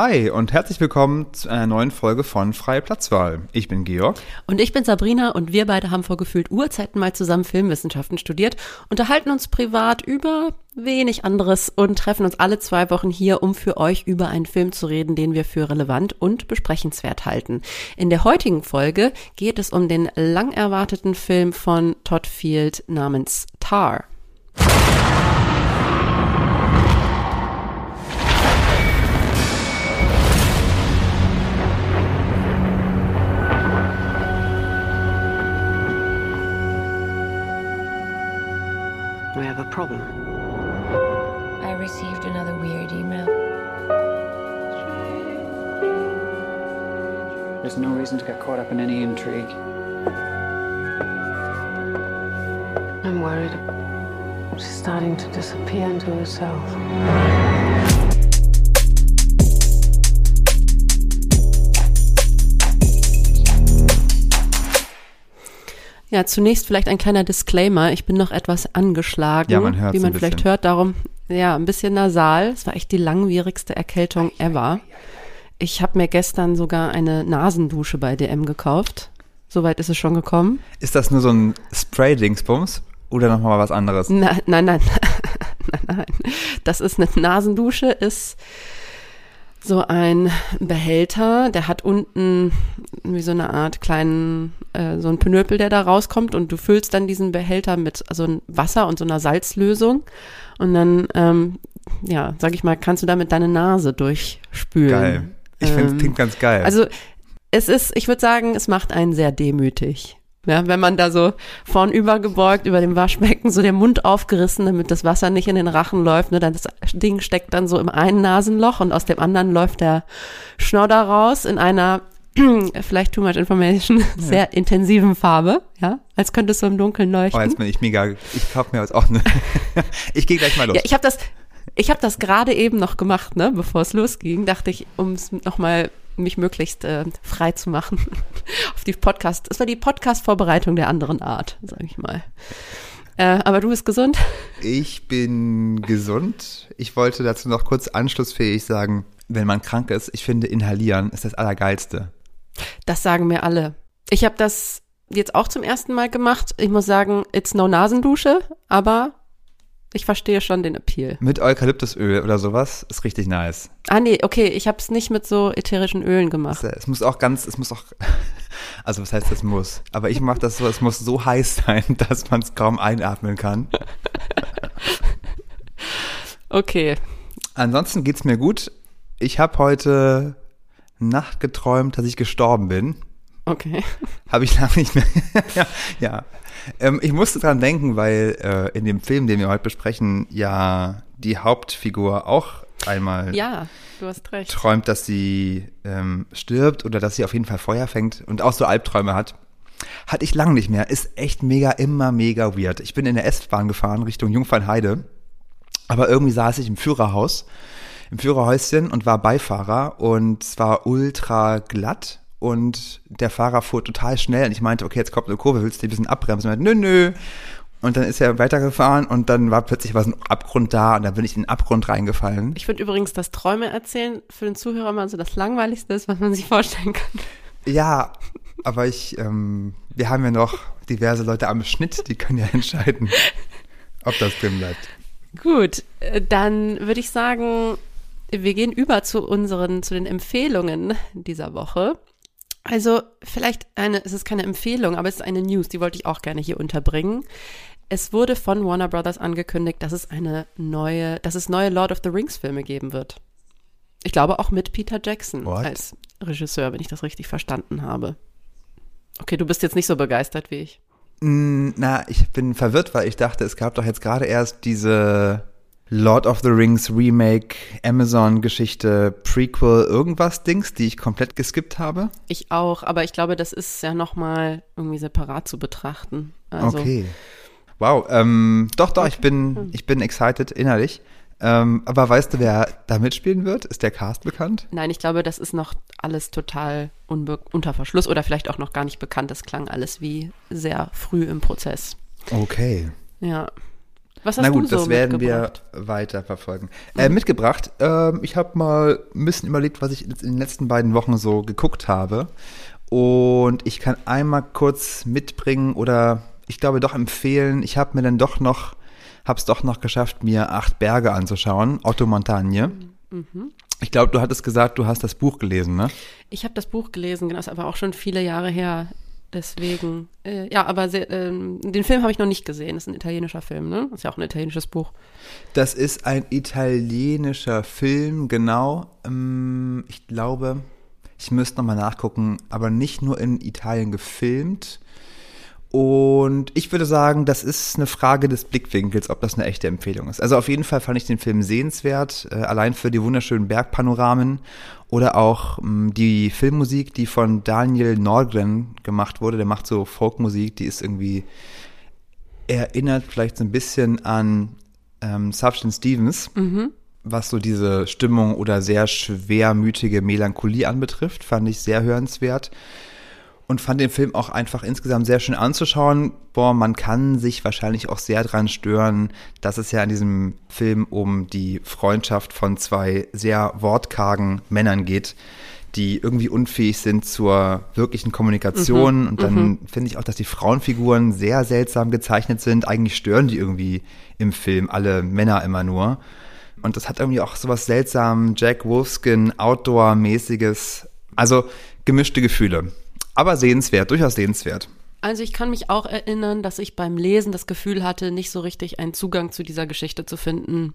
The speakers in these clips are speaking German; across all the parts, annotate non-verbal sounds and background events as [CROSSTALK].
Hi und herzlich willkommen zu einer neuen Folge von Freie Platzwahl. Ich bin Georg. Und ich bin Sabrina und wir beide haben vor gefühlt Urzeiten mal zusammen Filmwissenschaften studiert, unterhalten uns privat über wenig anderes und treffen uns alle zwei Wochen hier, um für euch über einen Film zu reden, den wir für relevant und besprechenswert halten. In der heutigen Folge geht es um den lang erwarteten Film von Todd Field namens Tar. Problem. I received another weird email. There's no reason to get caught up in any intrigue. I'm worried. She's starting to disappear into herself. Ja, zunächst vielleicht ein kleiner Disclaimer. Ich bin noch etwas angeschlagen, Ja, man hört's wie man vielleicht bisschen. hört. Darum, ja, ein bisschen nasal. Es war echt die langwierigste Erkältung ever. Ich habe mir gestern sogar eine Nasendusche bei DM gekauft. Soweit ist es schon gekommen. Ist das nur so ein Spray-Dingsbums oder nochmal was anderes? Nein, nein, nein, [LAUGHS] nein, nein. Das ist eine Nasendusche, ist so ein Behälter, der hat unten wie so eine Art kleinen, äh, so ein Pinöpel, der da rauskommt und du füllst dann diesen Behälter mit so einem Wasser und so einer Salzlösung und dann, ähm, ja, sag ich mal, kannst du damit deine Nase durchspülen. Geil. Ich finde, es Ähm, klingt ganz geil. Also es ist, ich würde sagen, es macht einen sehr demütig. Ja, wenn man da so vornüber gebeugt über dem Waschbecken, so der Mund aufgerissen, damit das Wasser nicht in den Rachen läuft, ne, dann das Ding steckt dann so im einen Nasenloch und aus dem anderen läuft der Schnodder raus in einer [CLEARS THROAT] vielleicht too much information, [LAUGHS] sehr intensiven Farbe, ja, als könnte es so im Dunkeln oh, leuchten. jetzt bin ich mega. Ich kaufe mir jetzt auch eine. [LAUGHS] ich gehe gleich mal los. Ja, ich habe das, ich habe das gerade eben noch gemacht, ne, bevor es losging, dachte ich, um es nochmal mich möglichst äh, frei zu machen [LAUGHS] auf die Podcast. Es war die Podcast-Vorbereitung der anderen Art, sage ich mal. Äh, aber du bist gesund? Ich bin gesund. Ich wollte dazu noch kurz anschlussfähig sagen, wenn man krank ist, ich finde, inhalieren ist das Allergeilste. Das sagen mir alle. Ich habe das jetzt auch zum ersten Mal gemacht. Ich muss sagen, it's no Nasendusche, aber ich verstehe schon den Appeal. Mit Eukalyptusöl oder sowas ist richtig nice. Ah nee, okay, ich habe es nicht mit so ätherischen Ölen gemacht. Es muss auch ganz, es muss auch, [LAUGHS] also was heißt, es muss? Aber ich mache das so, es muss so heiß sein, [LAUGHS] dass man es kaum einatmen kann. [LAUGHS] Okay, Ansonsten geht's mir gut. Ich habe heute Nacht geträumt, dass ich gestorben bin. okay. Habe ich lange nicht mehr. ja, ja. Ähm, ich musste dran denken, weil äh, in dem Film, den wir heute besprechen, ja die Hauptfigur auch einmal Ja, du hast recht. träumt, dass sie ähm, stirbt oder dass sie auf jeden Fall Feuer fängt und auch so Albträume hat. Hatte ich lang nicht mehr. Ist echt mega, immer mega weird. Ich bin in der S-Bahn gefahren Richtung Jungfernheide, aber irgendwie saß ich im Führerhaus, im Führerhäuschen und war Beifahrer und es war ultra glatt und der Fahrer fuhr total schnell und ich meinte, okay, jetzt kommt eine Kurve, willst du ein bisschen abbremsen? Und meinte, nö, nö. Und dann ist er weitergefahren und dann war plötzlich was ein Abgrund da und dann bin ich in den Abgrund reingefallen. Ich finde übrigens, dass Träume erzählen für den Zuhörer mal so das Langweiligste ist, was man sich vorstellen kann. Ja, aber ich, ähm, wir haben ja noch diverse Leute am Schnitt, die können ja [LAUGHS] entscheiden, ob das drin bleibt. Gut, äh, dann würde ich sagen, wir gehen über zu unseren, zu den Empfehlungen dieser Woche. Also vielleicht eine, es ist keine Empfehlung, aber es ist eine News, die wollte ich auch gerne hier unterbringen. Es wurde von Warner Brothers angekündigt, dass es eine neue, dass es neue Lord of the Rings Filme geben wird. Ich glaube auch mit Peter Jackson What? als Regisseur, wenn ich das richtig verstanden habe. Okay, du bist jetzt nicht so begeistert wie ich. Mm, Na, ich bin verwirrt, weil ich dachte, es gab doch jetzt gerade erst diese Lord of the Rings Remake, Amazon-Geschichte, Prequel, irgendwas Dings, die ich komplett geskippt habe. Ich auch, aber ich glaube, das ist ja nochmal irgendwie separat zu betrachten. Also, okay. Wow, ähm, doch, doch, ich bin, ich bin excited innerlich. Ähm, aber weißt du, wer da mitspielen wird? Ist der Cast bekannt? Nein, ich glaube, das ist noch alles total unter Verschluss oder vielleicht auch noch gar nicht bekannt. Das klang alles wie sehr früh im Prozess. Okay. Ja. Was hast Na gut, du so das werden wir weiter verfolgen. Äh, mitgebracht, ähm, ich habe mal ein bisschen überlegt, was ich in den letzten beiden Wochen so geguckt habe. Und ich kann einmal kurz mitbringen oder ich glaube doch empfehlen, ich habe mir dann doch noch, habe es doch noch geschafft, mir acht Berge anzuschauen, Otto Montagne. Mhm. Ich glaube, du hattest gesagt, du hast das Buch gelesen, ne? Ich habe das Buch gelesen, genau, ist aber auch schon viele Jahre her. Deswegen, äh, ja, aber sehr, ähm, den Film habe ich noch nicht gesehen. Ist ein italienischer Film, ne? Ist ja auch ein italienisches Buch. Das ist ein italienischer Film, genau. Ähm, ich glaube, ich müsste nochmal nachgucken, aber nicht nur in Italien gefilmt. Und ich würde sagen, das ist eine Frage des Blickwinkels, ob das eine echte Empfehlung ist. Also auf jeden Fall fand ich den Film sehenswert, äh, allein für die wunderschönen Bergpanoramen oder auch mh, die Filmmusik, die von Daniel Nordgren gemacht wurde. Der macht so Folkmusik, die ist irgendwie erinnert vielleicht so ein bisschen an ähm, Sufjan Stevens, was so diese Stimmung oder sehr schwermütige Melancholie anbetrifft, fand ich sehr hörenswert und fand den Film auch einfach insgesamt sehr schön anzuschauen. Boah, man kann sich wahrscheinlich auch sehr dran stören, dass es ja in diesem Film um die Freundschaft von zwei sehr wortkargen Männern geht, die irgendwie unfähig sind zur wirklichen Kommunikation. Und dann finde ich auch, dass die Frauenfiguren sehr seltsam gezeichnet sind. Eigentlich stören die irgendwie im Film alle Männer immer nur. Und das hat irgendwie auch sowas seltsam Jack Wolfskin Outdoor-mäßiges. Also gemischte Gefühle. Aber sehenswert, durchaus sehenswert. Also ich kann mich auch erinnern, dass ich beim Lesen das Gefühl hatte, nicht so richtig einen Zugang zu dieser Geschichte zu finden.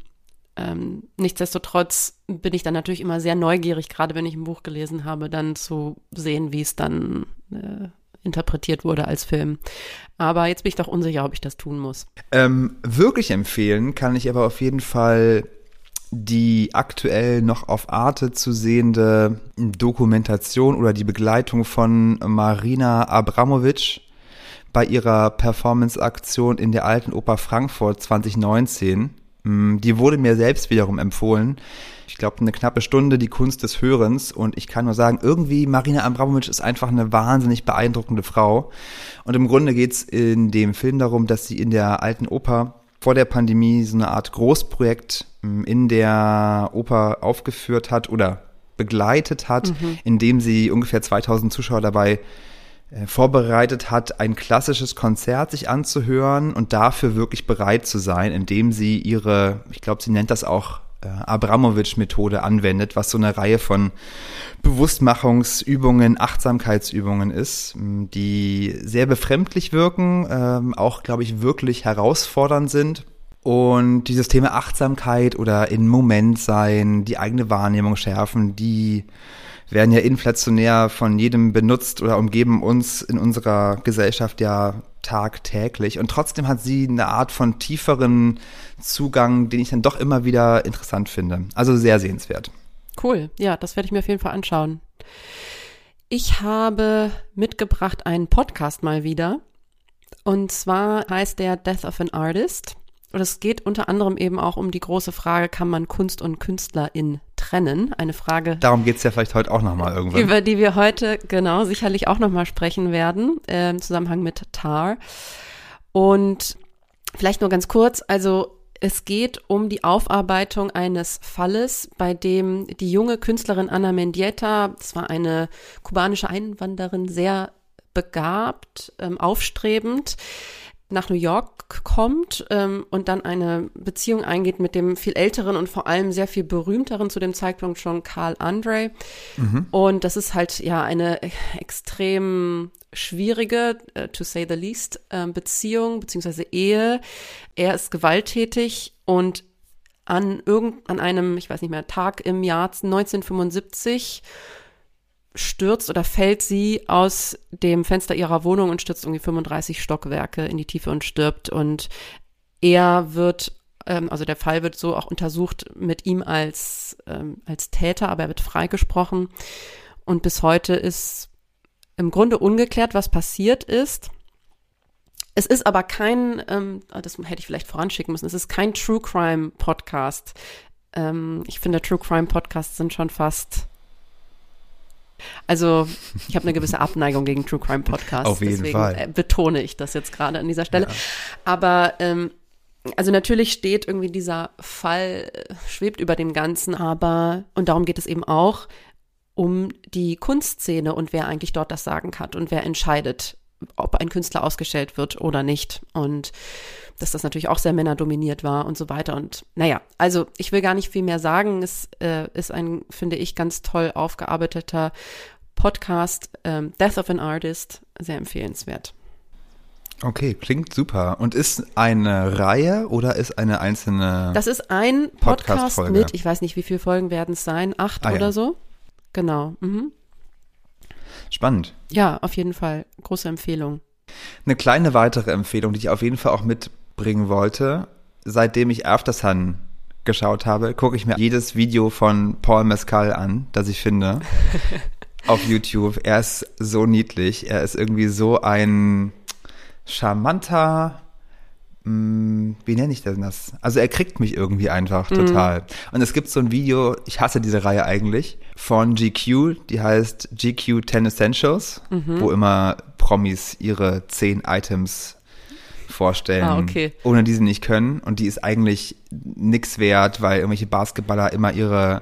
Ähm, nichtsdestotrotz bin ich dann natürlich immer sehr neugierig, gerade wenn ich ein Buch gelesen habe, dann zu sehen, wie es dann äh, interpretiert wurde als Film. Aber jetzt bin ich doch unsicher, ob ich das tun muss. Ähm, wirklich empfehlen kann ich aber auf jeden Fall die aktuell noch auf Arte zu sehende Dokumentation oder die Begleitung von Marina Abramovic bei ihrer Performance-Aktion in der Alten Oper Frankfurt 2019. Mm, Die wurde mir selbst wiederum empfohlen. Ich glaube, eine knappe Stunde, die Kunst des Hörens. Und ich kann nur sagen, irgendwie Marina Abramovic ist einfach eine wahnsinnig beeindruckende Frau. Und im Grunde geht's in dem Film darum, dass sie in der Alten Oper vor der Pandemie so eine Art Großprojekt ähm, in der Oper aufgeführt hat oder begleitet hat, in dem sie ungefähr 2000 Zuschauer dabei äh, vorbereitet hat, ein klassisches Konzert sich anzuhören und dafür wirklich bereit zu sein, indem sie ihre, ich glaube, sie nennt das auch äh, Abramovic-Methode anwendet, was so eine Reihe von Bewusstmachungsübungen, Achtsamkeitsübungen ist, die sehr befremdlich wirken, ähm, auch, glaube ich, wirklich herausfordernd sind. Und dieses Thema Achtsamkeit oder in Moment sein, die eigene Wahrnehmung schärfen, die werden ja inflationär von jedem benutzt oder umgeben uns in unserer Gesellschaft ja tagtäglich. Und trotzdem hat sie eine Art von tieferen Zugang, den ich dann doch immer wieder interessant finde. Also sehr sehenswert. Cool, ja, das werde ich mir auf jeden Fall anschauen. Ich habe mitgebracht einen Podcast mal wieder. Und zwar heißt der Death of an Artist. Und es geht unter anderem eben auch um die große Frage, kann man Kunst und Künstlerin trennen? Eine Frage, Darum geht's ja vielleicht heute auch nochmal irgendwann. über die wir heute genau sicherlich auch nochmal sprechen werden, äh, im Zusammenhang mit Tar. Und vielleicht nur ganz kurz, also es geht um die Aufarbeitung eines Falles, bei dem die junge Künstlerin Ana Mendieta, das war eine kubanische Einwanderin, sehr begabt, ähm, aufstrebend, nach New York kommt ähm, und dann eine Beziehung eingeht mit dem viel älteren und vor allem sehr viel berühmteren zu dem Zeitpunkt schon Karl Andre. Und das ist halt ja eine extrem schwierige, äh, to say the least, äh, Beziehung beziehungsweise Ehe. Er ist gewalttätig und an irgend an einem, ich weiß nicht mehr, Tag im Jahr 1975 stürzt oder fällt sie aus dem Fenster ihrer Wohnung und stürzt irgendwie 35 Stockwerke in die Tiefe und stirbt. Und er wird, ähm, also der Fall wird so auch untersucht mit ihm als, ähm, als Täter, aber er wird freigesprochen. Und bis heute ist im Grunde ungeklärt, was passiert ist. Es ist aber kein, ähm, das hätte ich vielleicht voranschicken müssen, es ist kein True Crime Podcast. Ähm, ich finde, True Crime Podcasts sind schon fast also, ich habe eine gewisse Abneigung gegen True Crime Podcasts. Auf jeden deswegen Fall. äh, betone ich das jetzt gerade an dieser Stelle. Aber ähm, also natürlich steht irgendwie dieser Fall, äh, schwebt über dem Ganzen, aber, und darum geht es eben auch, um die Kunstszene und wer eigentlich dort das Sagen hat und wer entscheidet, ob ein Künstler ausgestellt wird oder nicht. Und dass das natürlich auch sehr männerdominiert war und so weiter. Und naja, also ich will gar nicht viel mehr sagen. Es äh, ist ein, finde ich, ganz toll aufgearbeiteter Podcast, ähm, Death of an Artist, sehr empfehlenswert. Okay, klingt super. Und ist eine Reihe oder ist eine einzelne? Das ist ein Podcast Podcast-Folge. mit, ich weiß nicht, wie viele Folgen werden es sein, acht Ah, ja. oder so. Genau. Mhm. Spannend. Ja, auf jeden Fall. Große Empfehlung. Eine kleine weitere Empfehlung, die ich auf jeden Fall auch mitbringen wollte. Seitdem ich After Sun geschaut habe, gucke ich mir jedes Video von Paul Mescal an, das ich finde. [LAUGHS] auf YouTube. Er ist so niedlich. Er ist irgendwie so ein charmanter, mh, wie nenne ich denn das? Also er kriegt mich irgendwie einfach total. Und es gibt so ein Video, ich hasse diese Reihe eigentlich, von GQ, die heißt GQ 10 Essentials, wo immer Promis ihre 10 Items vorstellen, Ah, okay. ohne die sie nicht können. Und die ist eigentlich nix wert, weil irgendwelche Basketballer immer ihre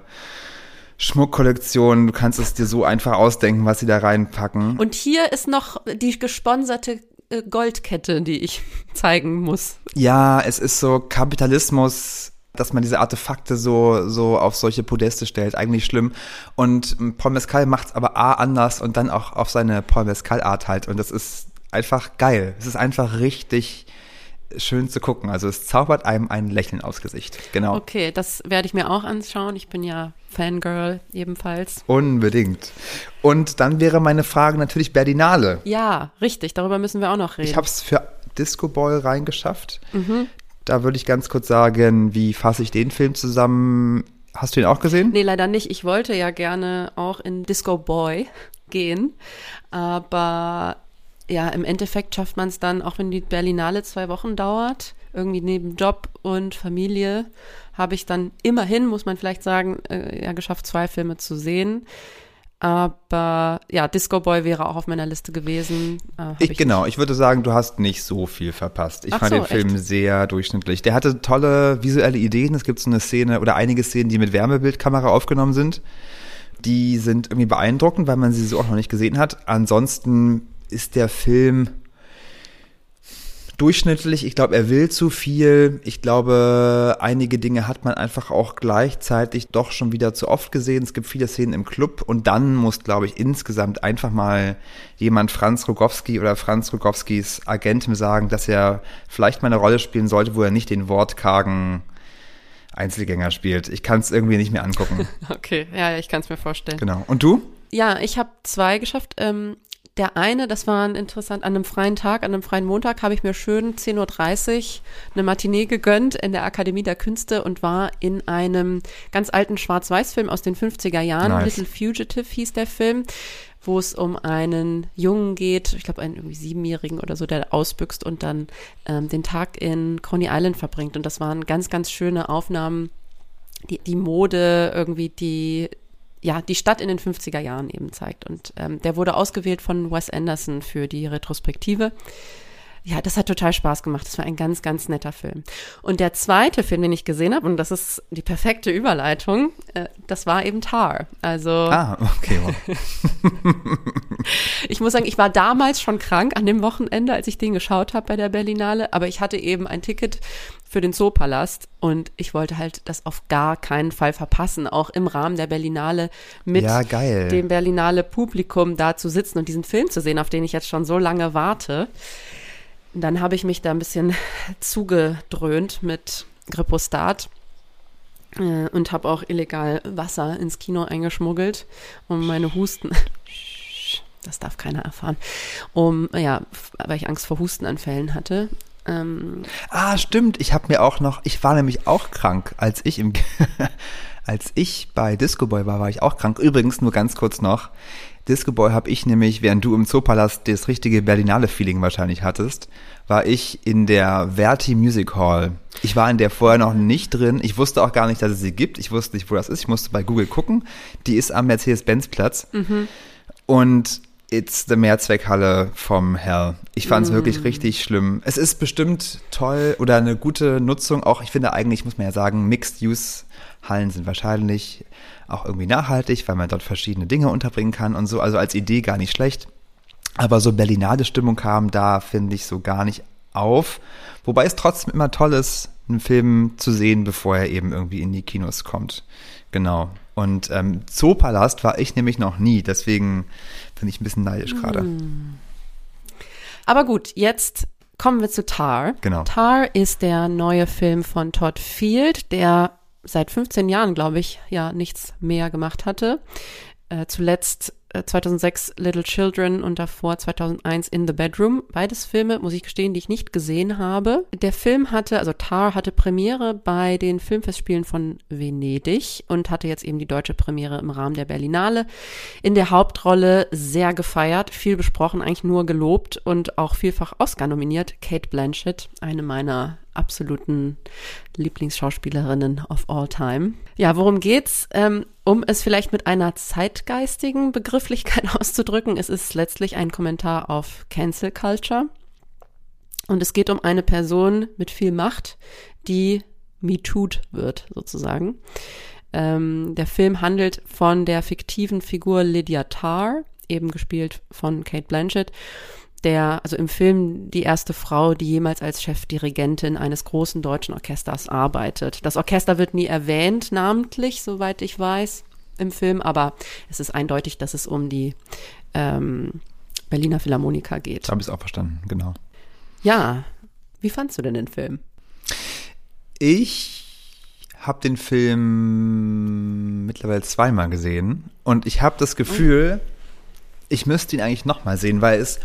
Schmuckkollektion, du kannst es dir so einfach ausdenken, was sie da reinpacken. Und hier ist noch die gesponserte äh, Goldkette, die ich [LAUGHS] zeigen muss. Ja, es ist so Kapitalismus, dass man diese Artefakte so, so auf solche Podeste stellt, eigentlich schlimm. Und ähm, Paul Mescal macht's aber A anders und dann auch auf seine Paul Mescal-Art halt. Und das ist einfach geil. Es ist einfach richtig schön zu gucken. Also es zaubert einem ein Lächeln aufs Gesicht. Genau. Okay, das werde ich mir auch anschauen. Ich bin ja Fangirl ebenfalls. Unbedingt. Und dann wäre meine Frage natürlich Berlinale. Ja, richtig, darüber müssen wir auch noch reden. Ich habe es für Disco Ball reingeschafft. Da würde ich ganz kurz sagen, wie fasse ich den Film zusammen? Hast du ihn auch gesehen? Nee, leider nicht. Ich wollte ja gerne auch in Disco Boy gehen, aber ja, im Endeffekt schafft man es dann, auch wenn die Berlinale zwei Wochen dauert, irgendwie neben Job und Familie, habe ich dann immerhin, muss man vielleicht sagen, äh, ja, geschafft, zwei Filme zu sehen. Aber ja, Disco Boy wäre auch auf meiner Liste gewesen. Äh, hab Ich, genau, ich würde sagen, du hast nicht so viel verpasst. Ich Ach fand so, den Film echt? sehr durchschnittlich. Der hatte tolle visuelle Ideen. Es gibt so eine Szene oder einige Szenen, die mit Wärmebildkamera aufgenommen sind. Die sind irgendwie beeindruckend, weil man sie so auch noch nicht gesehen hat. Ansonsten ist der Film durchschnittlich. Ich glaube, er will zu viel. Ich glaube, einige Dinge hat man einfach auch gleichzeitig doch schon wieder zu oft gesehen. Es gibt viele Szenen im Club und dann muss, glaube ich, insgesamt einfach mal jemand Franz Rogowski oder Franz Rogowskis Agentin sagen, dass er vielleicht mal eine Rolle spielen sollte, wo er nicht den wortkargen Einzelgänger spielt. Ich kann es irgendwie nicht mehr angucken. [LAUGHS] Okay, ja, ja, ich kann es mir vorstellen. genau. Und du? Ja, ich habe zwei geschafft. Ähm, der eine, das war ein interessant, an einem freien Tag, an einem freien Montag habe ich mir schön 10.30 Uhr eine Matinee gegönnt in der Akademie der Künste und war in einem ganz alten Schwarz-Weiß-Film aus den 50er Jahren. Nice. Little Fugitive hieß der Film, wo es um einen Jungen geht, ich glaube einen irgendwie Siebenjährigen oder so, der ausbüchst und dann ähm, den Tag in Coney Island verbringt. Und das waren ganz, ganz schöne Aufnahmen die, die Mode irgendwie die ja die Stadt in den 50er Jahren eben zeigt und ähm, der wurde ausgewählt von Wes Anderson für die Retrospektive. Ja, das hat total Spaß gemacht. Das war ein ganz, ganz netter Film. Und der zweite Film, den ich gesehen habe, und das ist die perfekte Überleitung, äh, das war eben Tar. Also Ah, okay. Wow. [LAUGHS] ich muss sagen, ich war damals schon krank an dem Wochenende, als ich den geschaut habe bei der Berlinale, aber ich hatte eben ein Ticket für den Zoopalast und ich wollte halt das auf gar keinen Fall verpassen, auch im Rahmen der Berlinale mit Ja, dem Berlinale Publikum da zu sitzen und diesen Film zu sehen, auf den ich jetzt schon so lange warte. Und dann habe ich mich da ein bisschen [LAUGHS] zugedröhnt mit Gripostat äh, und habe auch illegal Wasser ins Kino eingeschmuggelt, um meine Husten. [LAUGHS] Das darf keiner erfahren. Um, ja, weil ich Angst vor Hustenanfällen hatte. Ähm, Ah, stimmt. Ich habe mir auch noch, ich war nämlich auch krank, als ich im, [LAUGHS] als ich bei Disco Boy war, war ich auch krank. Übrigens nur ganz kurz noch. Disco Boy habe ich nämlich, während du im Zoopalast das richtige Berlinale-Feeling wahrscheinlich hattest, war ich in der Verti Music Hall. Ich war in der vorher noch nicht drin. Ich wusste auch gar nicht, dass es sie gibt. Ich wusste nicht, wo das ist. Ich musste bei Google gucken. Die ist am Mercedes-Benz-Platz. Und It's the Mehrzweckhalle vom Hell. Ich fand es wirklich richtig schlimm. Es ist bestimmt toll oder eine gute Nutzung. Auch ich finde eigentlich, muss man ja sagen, Mixed-Use-Hallen sind wahrscheinlich auch irgendwie nachhaltig, weil man dort verschiedene Dinge unterbringen kann und so. Also als Idee gar nicht schlecht. Aber so Berlinade-Stimmung kam da, finde ich, so gar nicht auf. Wobei es trotzdem immer toll ist, einen Film zu sehen, bevor er eben irgendwie in die Kinos kommt. Genau. Und ähm, Zoopalast war ich nämlich noch nie, deswegen bin ich ein bisschen neidisch gerade. Aber gut, jetzt kommen wir zu Tar. Genau. Tar ist der neue Film von Todd Field, der seit 15 Jahren, glaube ich, ja nichts mehr gemacht hatte. Äh, zuletzt 2006 Little Children und davor 2001 In the Bedroom. Beides Filme, muss ich gestehen, die ich nicht gesehen habe. Der Film hatte, also Tar hatte Premiere bei den Filmfestspielen von Venedig und hatte jetzt eben die deutsche Premiere im Rahmen der Berlinale. In der Hauptrolle sehr gefeiert, viel besprochen, eigentlich nur gelobt und auch vielfach Oscar nominiert. Kate Blanchett, eine meiner absoluten Lieblingsschauspielerinnen of all time. Ja, worum geht's? Ähm, um es vielleicht mit einer zeitgeistigen Begrifflichkeit [LAUGHS] auszudrücken, es ist letztlich ein Kommentar auf Cancel Culture. Und es geht um eine Person mit viel Macht, die MeToo'd wird, sozusagen. Ähm, der Film handelt von der fiktiven Figur Lydia Tarr, eben gespielt von Kate Blanchett der, also im Film die erste Frau, die jemals als Chefdirigentin eines großen deutschen Orchesters arbeitet. Das Orchester wird nie erwähnt, namentlich, soweit ich weiß, im Film, aber es ist eindeutig, dass es um die ähm, Berliner Philharmoniker geht. Habe ich es auch verstanden, genau. Ja, wie fandst du denn den Film? Ich habe den Film mittlerweile zweimal gesehen und ich habe das Gefühl, ich müsste ihn eigentlich nochmal sehen, weil es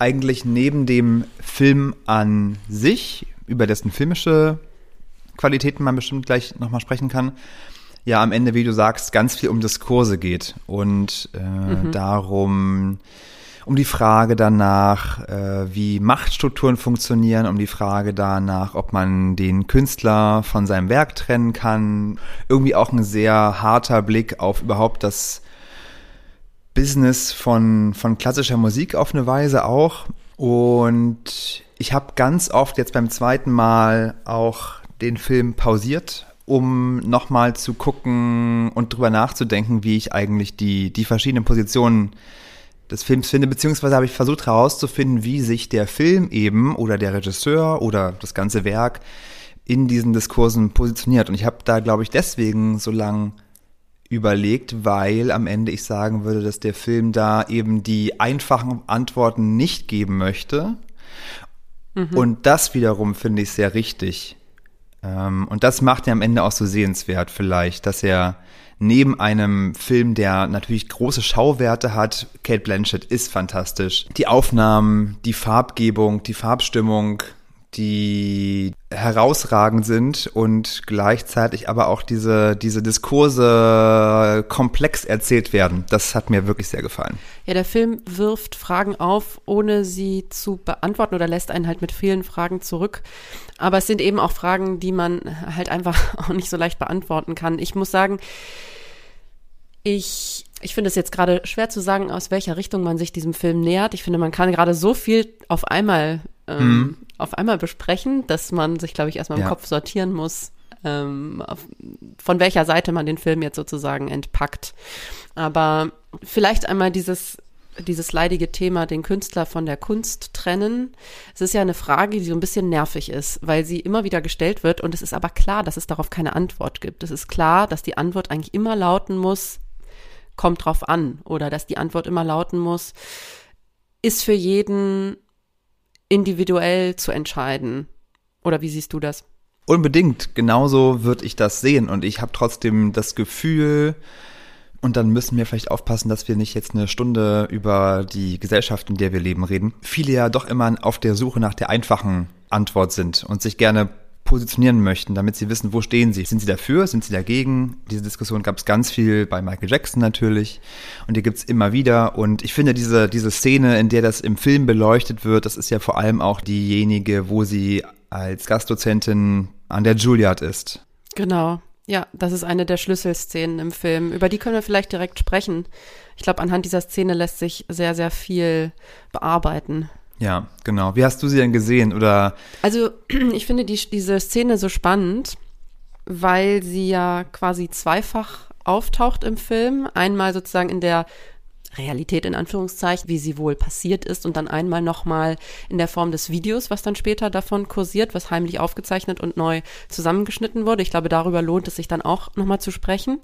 eigentlich neben dem Film an sich, über dessen filmische Qualitäten man bestimmt gleich nochmal sprechen kann, ja am Ende, wie du sagst, ganz viel um Diskurse geht und äh, darum, um die Frage danach, äh, wie Machtstrukturen funktionieren, um die Frage danach, ob man den Künstler von seinem Werk trennen kann. Irgendwie auch ein sehr harter Blick auf überhaupt das Business von, von klassischer Musik auf eine Weise auch. Und ich habe ganz oft jetzt beim zweiten Mal auch den Film pausiert, um nochmal zu gucken und drüber nachzudenken, wie ich eigentlich die, die verschiedenen Positionen des Films finde, beziehungsweise habe ich versucht herauszufinden, wie sich der Film eben oder der Regisseur oder das ganze Werk in diesen Diskursen positioniert. Und ich habe da, glaube ich, deswegen so lang überlegt, weil am Ende ich sagen würde, dass der Film da eben die einfachen Antworten nicht geben möchte. Und das wiederum finde ich sehr richtig. Ähm, und das macht er am Ende auch so sehenswert vielleicht, dass er neben einem Film, der natürlich große Schauwerte hat, Kate Blanchett ist fantastisch. Die Aufnahmen, die Farbgebung, die Farbstimmung, die herausragend sind und gleichzeitig aber auch diese, diese Diskurse komplex erzählt werden. Das hat mir wirklich sehr gefallen. Ja, der Film wirft Fragen auf, ohne sie zu beantworten oder lässt einen halt mit vielen Fragen zurück. Aber es sind eben auch Fragen, die man halt einfach [LAUGHS] auch nicht so leicht beantworten kann. Ich muss sagen, ich, ich finde es jetzt gerade schwer zu sagen, aus welcher Richtung man sich diesem Film nähert. Ich finde, man kann gerade so viel auf einmal, ähm, auf einmal besprechen, dass man sich, glaube ich, erstmal im Ja. Kopf sortieren muss, ähm, auf, von welcher Seite man den Film jetzt sozusagen entpackt. Aber vielleicht einmal dieses dieses leidige Thema, den Künstler von der Kunst trennen. Es ist ja eine Frage, die so ein bisschen nervig ist, weil sie immer wieder gestellt wird und es ist aber klar, dass es darauf keine Antwort gibt. Es ist klar, dass die Antwort eigentlich immer lauten muss, kommt drauf an oder dass die Antwort immer lauten muss, ist für jeden individuell zu entscheiden. Oder wie siehst du das? Unbedingt, genauso würde ich das sehen. Und ich habe trotzdem das Gefühl, und dann müssen wir vielleicht aufpassen, dass wir nicht jetzt eine Stunde über die Gesellschaft, in der wir leben, reden. Viele ja doch immer auf der Suche nach der einfachen Antwort sind und sich gerne positionieren möchten, damit sie wissen, wo stehen sie. Sind sie dafür? Sind sie dagegen? Diese Diskussion gab es ganz viel bei Michael Jackson natürlich und die gibt's immer wieder. Und ich finde diese, diese Szene, in der das im Film beleuchtet wird, das ist ja vor allem auch diejenige, wo sie als Gastdozentin an der Juilliard ist. Genau. Ja, das ist eine der Schlüsselszenen im Film. Über die können wir vielleicht direkt sprechen. Ich glaube, anhand dieser Szene lässt sich sehr, sehr viel bearbeiten. Ja, genau. Wie hast du sie denn gesehen? Oder Also, [CLEARS THROAT] ich finde die, diese Szene so spannend, weil sie ja quasi zweifach auftaucht im Film. Einmal sozusagen in der Realität in Anführungszeichen, wie sie wohl passiert ist und dann einmal nochmal in der Form des Videos, was dann später davon kursiert, was heimlich aufgezeichnet und neu zusammengeschnitten wurde. Ich glaube, darüber lohnt es sich dann auch nochmal zu sprechen.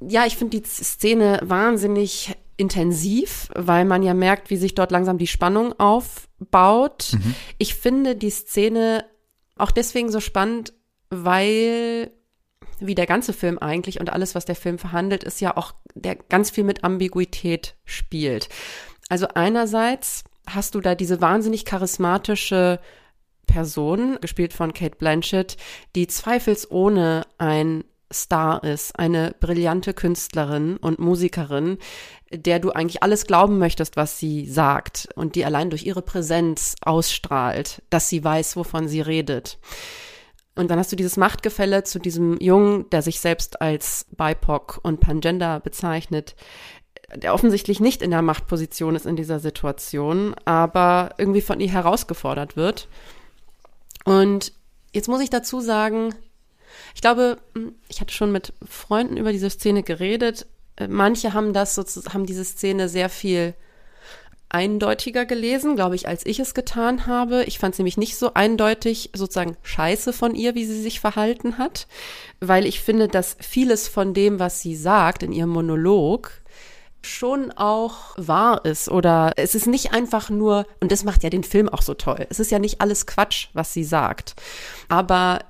Ja, ich finde die Szene wahnsinnig intensiv, weil man ja merkt, wie sich dort langsam die Spannung aufbaut. Ich finde die Szene auch deswegen so spannend, weil wie der ganze Film eigentlich und alles, was der Film verhandelt, ist ja auch, der ganz viel mit Ambiguität spielt. Also einerseits hast du da diese wahnsinnig charismatische Person, gespielt von Kate Blanchett, die zweifelsohne ein Star ist, eine brillante Künstlerin und Musikerin, der du eigentlich alles glauben möchtest, was sie sagt und die allein durch ihre Präsenz ausstrahlt, dass sie weiß, wovon sie redet. Und dann hast du dieses Machtgefälle zu diesem Jungen, der sich selbst als BIPOC und Pangender bezeichnet, der offensichtlich nicht in der Machtposition ist in dieser Situation, aber irgendwie von ihr herausgefordert wird. Und jetzt muss ich dazu sagen, ich glaube, ich hatte schon mit Freunden über diese Szene geredet. Manche haben das sozusagen, haben diese Szene sehr viel eindeutiger gelesen, glaube ich, als ich es getan habe. Ich fand es nämlich nicht so eindeutig sozusagen scheiße von ihr, wie sie sich verhalten hat, weil ich finde, dass vieles von dem, was sie sagt in ihrem Monolog, schon auch wahr ist oder es ist nicht einfach nur, und das macht ja den Film auch so toll, es ist ja nicht alles Quatsch, was sie sagt, aber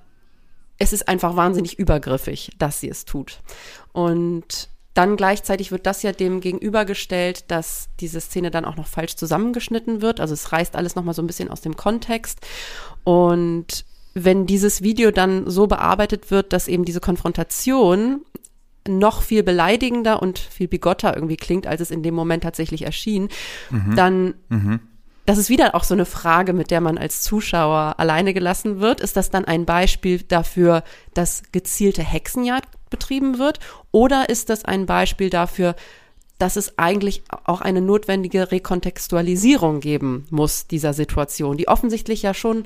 es ist einfach wahnsinnig übergriffig, dass sie es tut. Und dann gleichzeitig wird das ja dem gegenübergestellt, dass diese Szene dann auch noch falsch zusammengeschnitten wird. Also es reißt alles nochmal so ein bisschen aus dem Kontext. Und wenn dieses Video dann so bearbeitet wird, dass eben diese Konfrontation noch viel beleidigender und viel bigotter irgendwie klingt, als es in dem Moment tatsächlich erschien, mhm. dann mhm. Das ist wieder auch so eine Frage, mit der man als Zuschauer alleine gelassen wird. Ist das dann ein Beispiel dafür, dass gezielte Hexenjagd betrieben wird? Oder ist das ein Beispiel dafür, dass es eigentlich auch eine notwendige Rekontextualisierung geben muss dieser Situation, die offensichtlich ja schon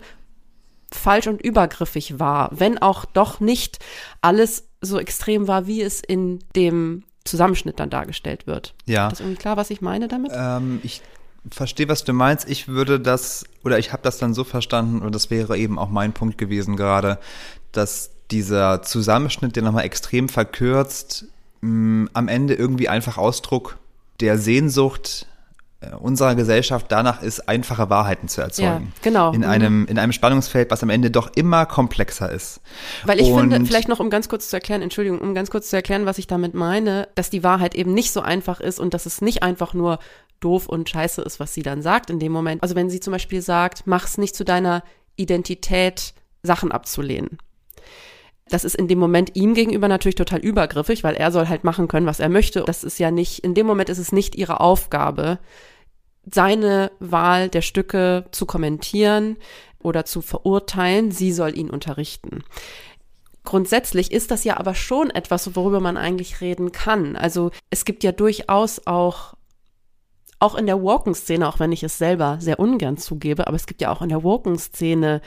falsch und übergriffig war, wenn auch doch nicht alles so extrem war, wie es in dem Zusammenschnitt dann dargestellt wird. Ja. Ist das irgendwie klar, was ich meine damit? Ähm, ich verstehe, was du meinst. Ich würde das, oder ich habe das dann so verstanden, und das wäre eben auch mein Punkt gewesen gerade, dass dieser Zusammenschnitt, der nochmal extrem verkürzt, mh, am Ende irgendwie einfach Ausdruck der Sehnsucht äh, unserer Gesellschaft danach ist, einfache Wahrheiten zu erzeugen. Ja, genau. In einem, in einem Spannungsfeld, was am Ende doch immer komplexer ist. Weil ich Und finde, vielleicht noch um ganz kurz zu erklären, Entschuldigung, um ganz kurz zu erklären, was ich damit meine, dass die Wahrheit eben nicht so einfach ist und dass es nicht einfach nur doof und scheiße ist, was sie dann sagt in dem Moment. Also wenn sie zum Beispiel sagt, mach's nicht zu deiner Identität, Sachen abzulehnen. Das ist in dem Moment ihm gegenüber natürlich total übergriffig, weil er soll halt machen können, was er möchte. Das ist ja nicht, in dem Moment ist es nicht ihre Aufgabe, seine Wahl der Stücke zu kommentieren oder zu verurteilen. Sie soll ihn unterrichten. Grundsätzlich ist das ja aber schon etwas, worüber man eigentlich reden kann. Also es gibt ja durchaus auch auch in der Walken-Szene, auch wenn ich es selber sehr ungern zugebe, aber es gibt ja auch in der Walken-Szene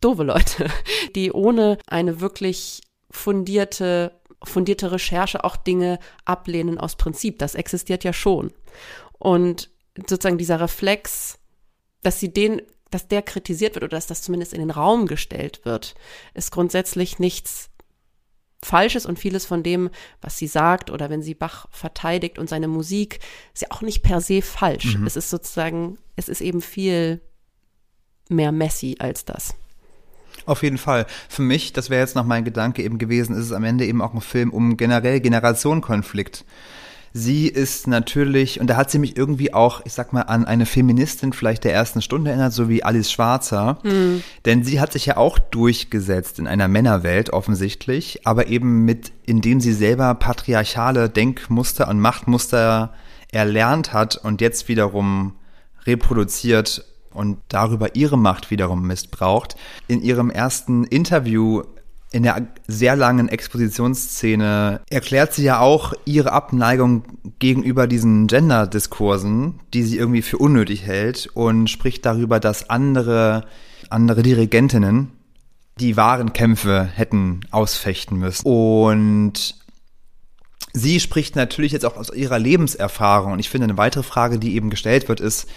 doofe Leute, [LAUGHS] die ohne eine wirklich fundierte, fundierte Recherche auch Dinge ablehnen aus Prinzip. Das existiert ja schon. Und sozusagen dieser Reflex, dass sie den, dass der kritisiert wird oder dass das zumindest in den Raum gestellt wird, ist grundsätzlich nichts Falsches und vieles von dem, was sie sagt oder wenn sie Bach verteidigt und seine Musik, ist ja auch nicht per se falsch. Mhm. Es ist sozusagen, es ist eben viel mehr messy als das. Auf jeden Fall. Für mich, das wäre jetzt noch mein Gedanke eben gewesen, ist es am Ende eben auch ein Film um generell Generationenkonflikt. Sie ist natürlich, und da hat sie mich irgendwie auch, ich sag mal, an eine Feministin vielleicht der ersten Stunde erinnert, so wie Alice Schwarzer. Denn sie hat sich ja auch durchgesetzt in einer Männerwelt offensichtlich, aber eben mit, indem sie selber patriarchale Denkmuster und Machtmuster erlernt hat und jetzt wiederum reproduziert und darüber ihre Macht wiederum missbraucht. In ihrem ersten Interview in der sehr langen Expositionsszene erklärt sie ja auch ihre Abneigung gegenüber diesen Gender-Diskursen, die sie irgendwie für unnötig hält und spricht darüber, dass andere, andere Dirigentinnen die wahren Kämpfe hätten ausfechten müssen. Und sie spricht natürlich jetzt auch aus ihrer Lebenserfahrung. Und ich finde, eine weitere Frage, die eben gestellt wird, ist,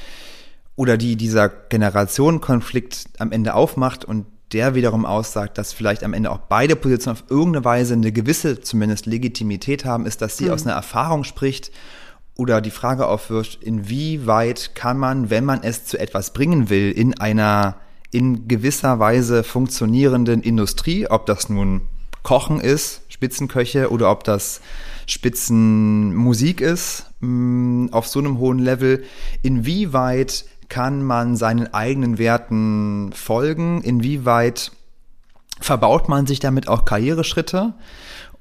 oder die dieser Generationenkonflikt am Ende aufmacht und der wiederum aussagt, dass vielleicht am Ende auch beide Positionen auf irgendeine Weise eine gewisse zumindest Legitimität haben, ist, dass sie mhm. aus einer Erfahrung spricht oder die Frage aufwirft, inwieweit kann man, wenn man es zu etwas bringen will, in einer in gewisser Weise funktionierenden Industrie, ob das nun Kochen ist, Spitzenköche oder ob das Spitzenmusik ist, mh, auf so einem hohen Level, inwieweit kann man seinen eigenen Werten folgen? Inwieweit verbaut man sich damit auch Karriereschritte?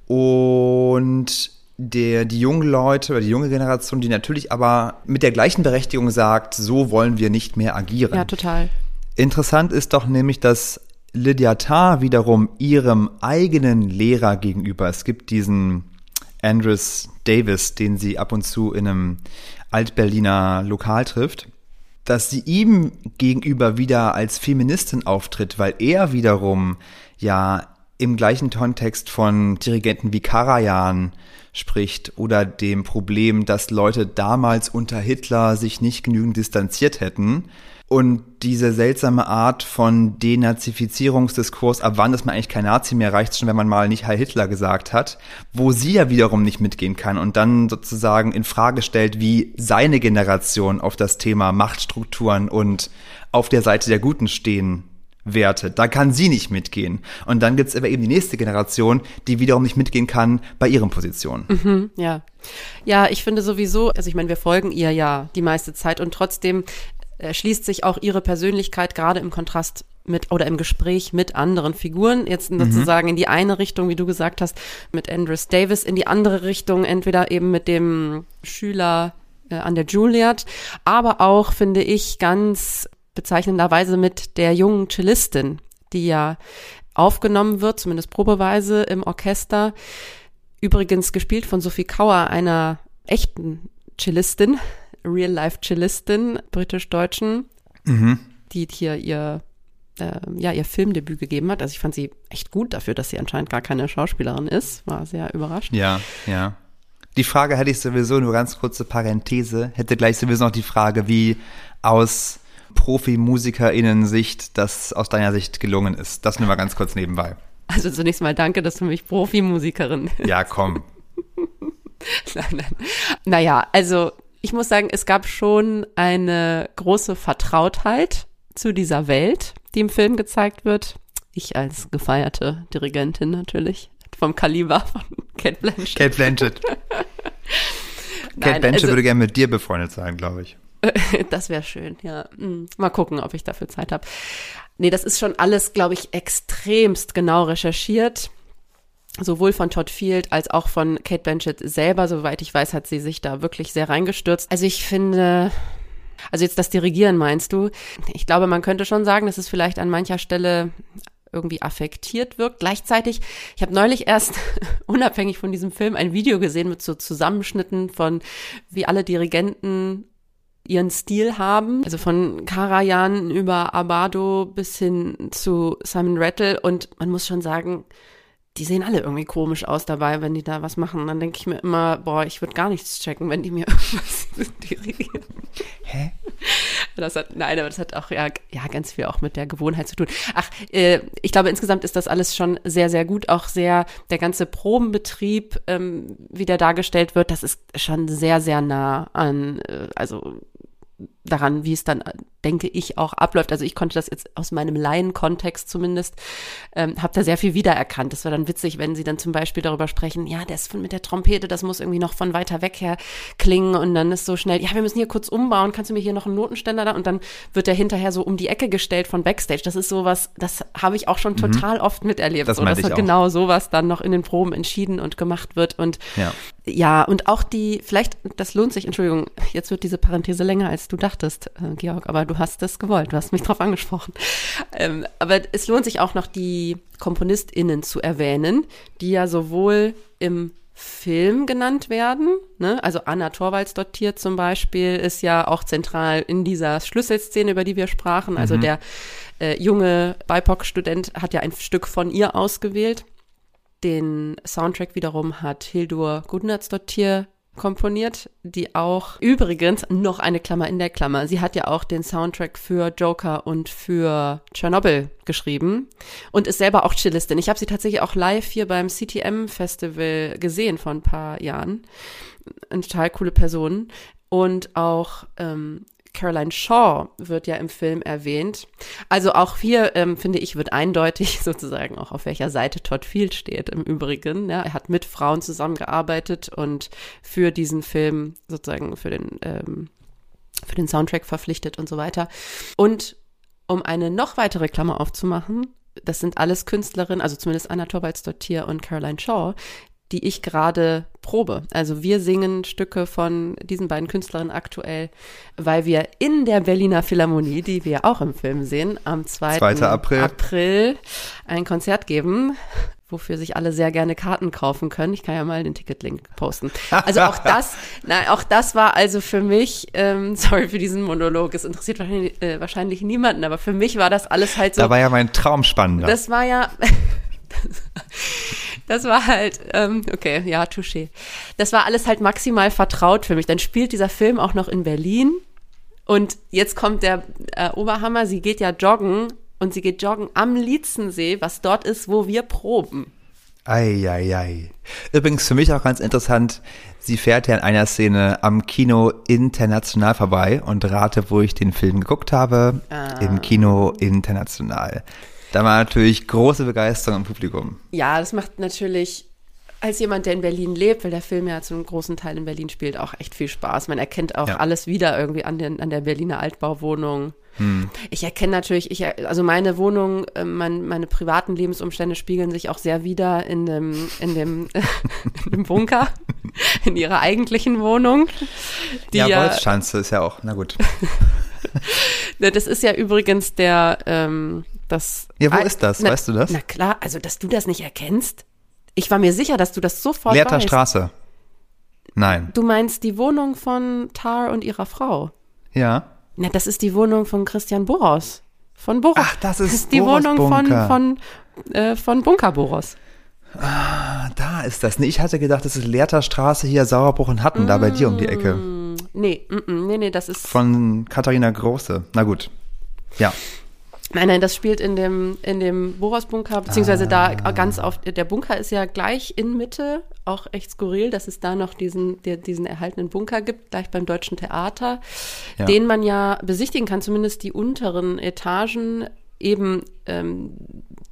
Und der, die jungen Leute oder die junge Generation, die natürlich aber mit der gleichen Berechtigung sagt, so wollen wir nicht mehr agieren. Ja, total. Interessant ist doch nämlich, dass Lydia Tarr wiederum ihrem eigenen Lehrer gegenüber, es gibt diesen Andrews Davis, den sie ab und zu in einem Altberliner Lokal trifft, dass sie ihm gegenüber wieder als Feministin auftritt, weil er wiederum ja im gleichen Kontext von Dirigenten wie Karajan spricht oder dem Problem, dass Leute damals unter Hitler sich nicht genügend distanziert hätten und diese seltsame Art von Denazifizierungsdiskurs, ab wann ist man eigentlich kein Nazi mehr, reicht schon, wenn man mal nicht Heil Hitler gesagt hat, wo sie ja wiederum nicht mitgehen kann und dann sozusagen in Frage stellt, wie seine Generation auf das Thema Machtstrukturen und auf der Seite der Guten stehen Werte. Da kann sie nicht mitgehen. Und dann gibt's aber eben die nächste Generation, die wiederum nicht mitgehen kann bei ihren Positionen. Mhm, ja. Ja, ich finde sowieso, also ich meine, wir folgen ihr ja die meiste Zeit und trotzdem erschließt sich auch ihre Persönlichkeit gerade im Kontrast mit oder im Gespräch mit anderen Figuren. Jetzt mhm. sozusagen in die eine Richtung, wie du gesagt hast, mit Andrews Davis, in die andere Richtung, entweder eben mit dem Schüler äh, an der Juilliard, aber auch, finde ich, ganz bezeichnenderweise mit der jungen Cellistin, die ja aufgenommen wird, zumindest probeweise im Orchester. Übrigens gespielt von Sophie Kauer, einer echten Cellistin, Real-Life-Cellistin, britisch-deutschen, mhm. die hier ihr äh, ja, ihr Filmdebüt gegeben hat. Also ich fand sie echt gut dafür, dass sie anscheinend gar keine Schauspielerin ist. War sehr überrascht. Ja, ja. Die Frage hätte ich sowieso, nur ganz kurze Parenthese, hätte gleich sowieso noch die Frage, wie aus Profi-MusikerInnen-Sicht das aus deiner Sicht gelungen ist. Das nur mal ganz kurz nebenbei. Also zunächst mal danke, dass du mich Profi-Musikerin Ja, komm. [LAUGHS] nein, nein. Naja, also ich muss sagen, es gab schon eine große Vertrautheit zu dieser Welt, die im Film gezeigt wird. Ich als gefeierte Dirigentin natürlich, vom Kaliber von Kate Blanchett. Kate Blanchett. [LAUGHS] Kate Blanchett also, würde gerne mit dir befreundet sein, glaube ich. [LAUGHS] das wäre schön, ja. Hm, mal gucken, ob ich dafür Zeit habe. Nee, das ist schon alles, glaube ich, extremst genau recherchiert sowohl von Todd Field als auch von Kate Blanchett selber, soweit ich weiß, hat sie sich da wirklich sehr reingestürzt. Also ich finde, also jetzt das Dirigieren meinst du? Ich glaube, man könnte schon sagen, dass es vielleicht an mancher Stelle irgendwie affektiert wirkt. Gleichzeitig, ich habe neulich erst [LAUGHS] unabhängig von diesem Film ein Video gesehen mit so Zusammenschnitten von, wie alle Dirigenten ihren Stil haben. Also von Karajan über Abado bis hin zu Simon Rattle. Und man muss schon sagen, die sehen alle irgendwie komisch aus dabei, wenn die da was machen. Dann denke ich mir immer, boah, ich würde gar nichts checken, wenn die mir [LAUGHS] irgendwas dirigieren. Hä? Das hat, nein, aber das hat auch ja, ja ganz viel auch mit der Gewohnheit zu tun. Ach, äh, ich glaube, insgesamt ist das alles schon sehr, sehr gut. Auch sehr, der ganze Probenbetrieb, ähm, wie der dargestellt wird, das ist schon sehr, sehr nah an, äh, also daran, wie es dann, denke ich, auch abläuft. Also ich konnte das jetzt aus meinem Laien-Kontext zumindest, ähm, habe da sehr viel wiedererkannt. Das war dann witzig, wenn sie dann zum Beispiel darüber sprechen, ja, das von mit der Trompete, das muss irgendwie noch von weiter weg her klingen und dann ist so schnell, ja, wir müssen hier kurz umbauen, kannst du mir hier noch einen Notenständer da? Und dann wird der hinterher so um die Ecke gestellt von Backstage. Das ist sowas, das habe ich auch schon mhm. total oft miterlebt. Das so, dass ich genau sowas dann noch in den Proben entschieden und gemacht wird. Und ja Ja, und auch die, vielleicht, das lohnt sich, Entschuldigung, jetzt wird diese Parenthese länger, als du dachtest, äh, Georg, aber du hast das gewollt, du hast mich drauf angesprochen. Ähm, aber es lohnt sich auch noch, die KomponistInnen zu erwähnen, die ja sowohl im Film genannt werden. Ne? Also Anna Torvalds dotiert zum Beispiel ist ja auch zentral in dieser Schlüsselszene, über die wir sprachen. Also der äh, junge BIPOC-Student hat ja ein Stück von ihr ausgewählt. Den Soundtrack wiederum hat Hildur Gudnatsdottir komponiert, die auch übrigens noch eine Klammer in der Klammer. Sie hat ja auch den Soundtrack für Joker und für Tschernobyl geschrieben und ist selber auch Cellistin. Ich habe sie tatsächlich auch live hier beim CTM Festival gesehen vor ein paar Jahren. Eine total coole Person. Und auch ähm, Caroline Shaw wird ja im Film erwähnt. Also auch hier, ähm, finde ich, wird eindeutig [LAUGHS] sozusagen auch auf welcher Seite Todd Field steht im Übrigen. Ja, er hat mit Frauen zusammengearbeitet und für diesen Film sozusagen für den, ähm, für den Soundtrack verpflichtet und so weiter. Und um eine noch weitere Klammer aufzumachen, das sind alles Künstlerinnen, also zumindest Anna Torvalds-Dottir und Caroline Shaw, die ich gerade probe. Also wir singen Stücke von diesen beiden Künstlerinnen aktuell, weil wir in der Berliner Philharmonie, die wir auch im Film sehen, am 2. 2. April. April ein Konzert geben wofür sich alle sehr gerne Karten kaufen können. Ich kann ja mal den Ticketlink posten. Also auch [LAUGHS] das, na, auch das war also für mich, ähm, [LAUGHS] sorry für diesen Monolog, es interessiert wahrscheinlich, äh, wahrscheinlich niemanden, aber für mich war das alles halt so. Da war ja mein Traum spannender. Das war ja, [LAUGHS] [LAUGHS] das war halt, ähm, okay, ja, touché. Das war alles halt maximal vertraut für mich. Dann spielt dieser Film auch noch in Berlin. Und jetzt kommt der äh, Oberhammer, sie geht ja joggen und sie geht joggen am Lietzensee, was dort ist, wo wir proben. Eieiei. Ei, ei. Übrigens für mich auch ganz interessant, sie fährt ja in einer Szene am Kino international vorbei und rate, wo ich den Film geguckt habe. Ah. Im Kino international. Da war natürlich große Begeisterung im Publikum. Ja, das macht natürlich als jemand, der in Berlin lebt, weil der Film ja zum großen Teil in Berlin spielt, auch echt viel Spaß. Man erkennt auch Ja. alles wieder irgendwie an, den, an der Berliner Altbauwohnung. Ich erkenne natürlich, ich, also meine Wohnung, äh, mein, meine privaten Lebensumstände spiegeln sich auch sehr wieder in dem, in dem, [LAUGHS] in dem Bunker, [LAUGHS] in ihrer eigentlichen Wohnung. Die ja, ja, Wolfschanze ist ja auch, na gut. [LAUGHS] Ne, Das ist ja übrigens der, ähm, das. Ja, wo ist das? Na, Weißt du das? Na klar, also dass du das nicht erkennst. Ich war mir sicher, dass du das sofort Leerter weißt. Straße. Nein. Du meinst die Wohnung von Tar und ihrer Frau? Ja. Na, das ist die Wohnung von Christian Boros. Von Boros. Ach, das ist die Boros Wohnung von, Bunker. von, äh, von Bunker Boros. Ah, da ist das. Nee, ich hatte gedacht, das ist Leerter Straße hier, Sauerbruch und Hatten, da bei dir um die Ecke. Mm, Nee, mm, mm, nee, nee, das ist. Von Katharina Große. Na gut. Ja. Nein, nein, das spielt in dem, in dem Boros-Bunker, beziehungsweise Ah. da ganz auf, der Bunker ist ja gleich in Mitte, auch echt skurril, dass es da noch diesen, der, diesen erhaltenen Bunker gibt, gleich beim Deutschen Theater, Ja. den man ja besichtigen kann, zumindest die unteren Etagen, eben ähm,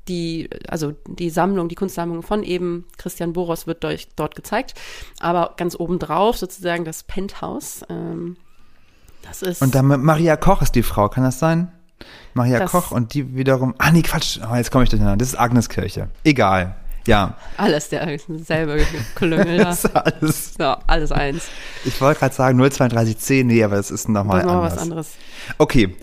die, also die Sammlung, die Kunstsammlung von eben Christian Boros wird durch, dort gezeigt, aber ganz obendrauf sozusagen das Penthouse, ähm, das ist. Und dann mit Maria Koch ist die Frau, kann das sein? Maria Das- Koch und die wiederum. Ah, nee, Quatsch. Oh, jetzt komme ich durcheinander. Das ist Agneskirche. Egal. Ja. alles der selbe Klüngel [LAUGHS] da. Das ist alles. Ja, alles eins. Ich wollte gerade sagen 03210, nee, aber das ist nochmal anders. was anderes. Okay.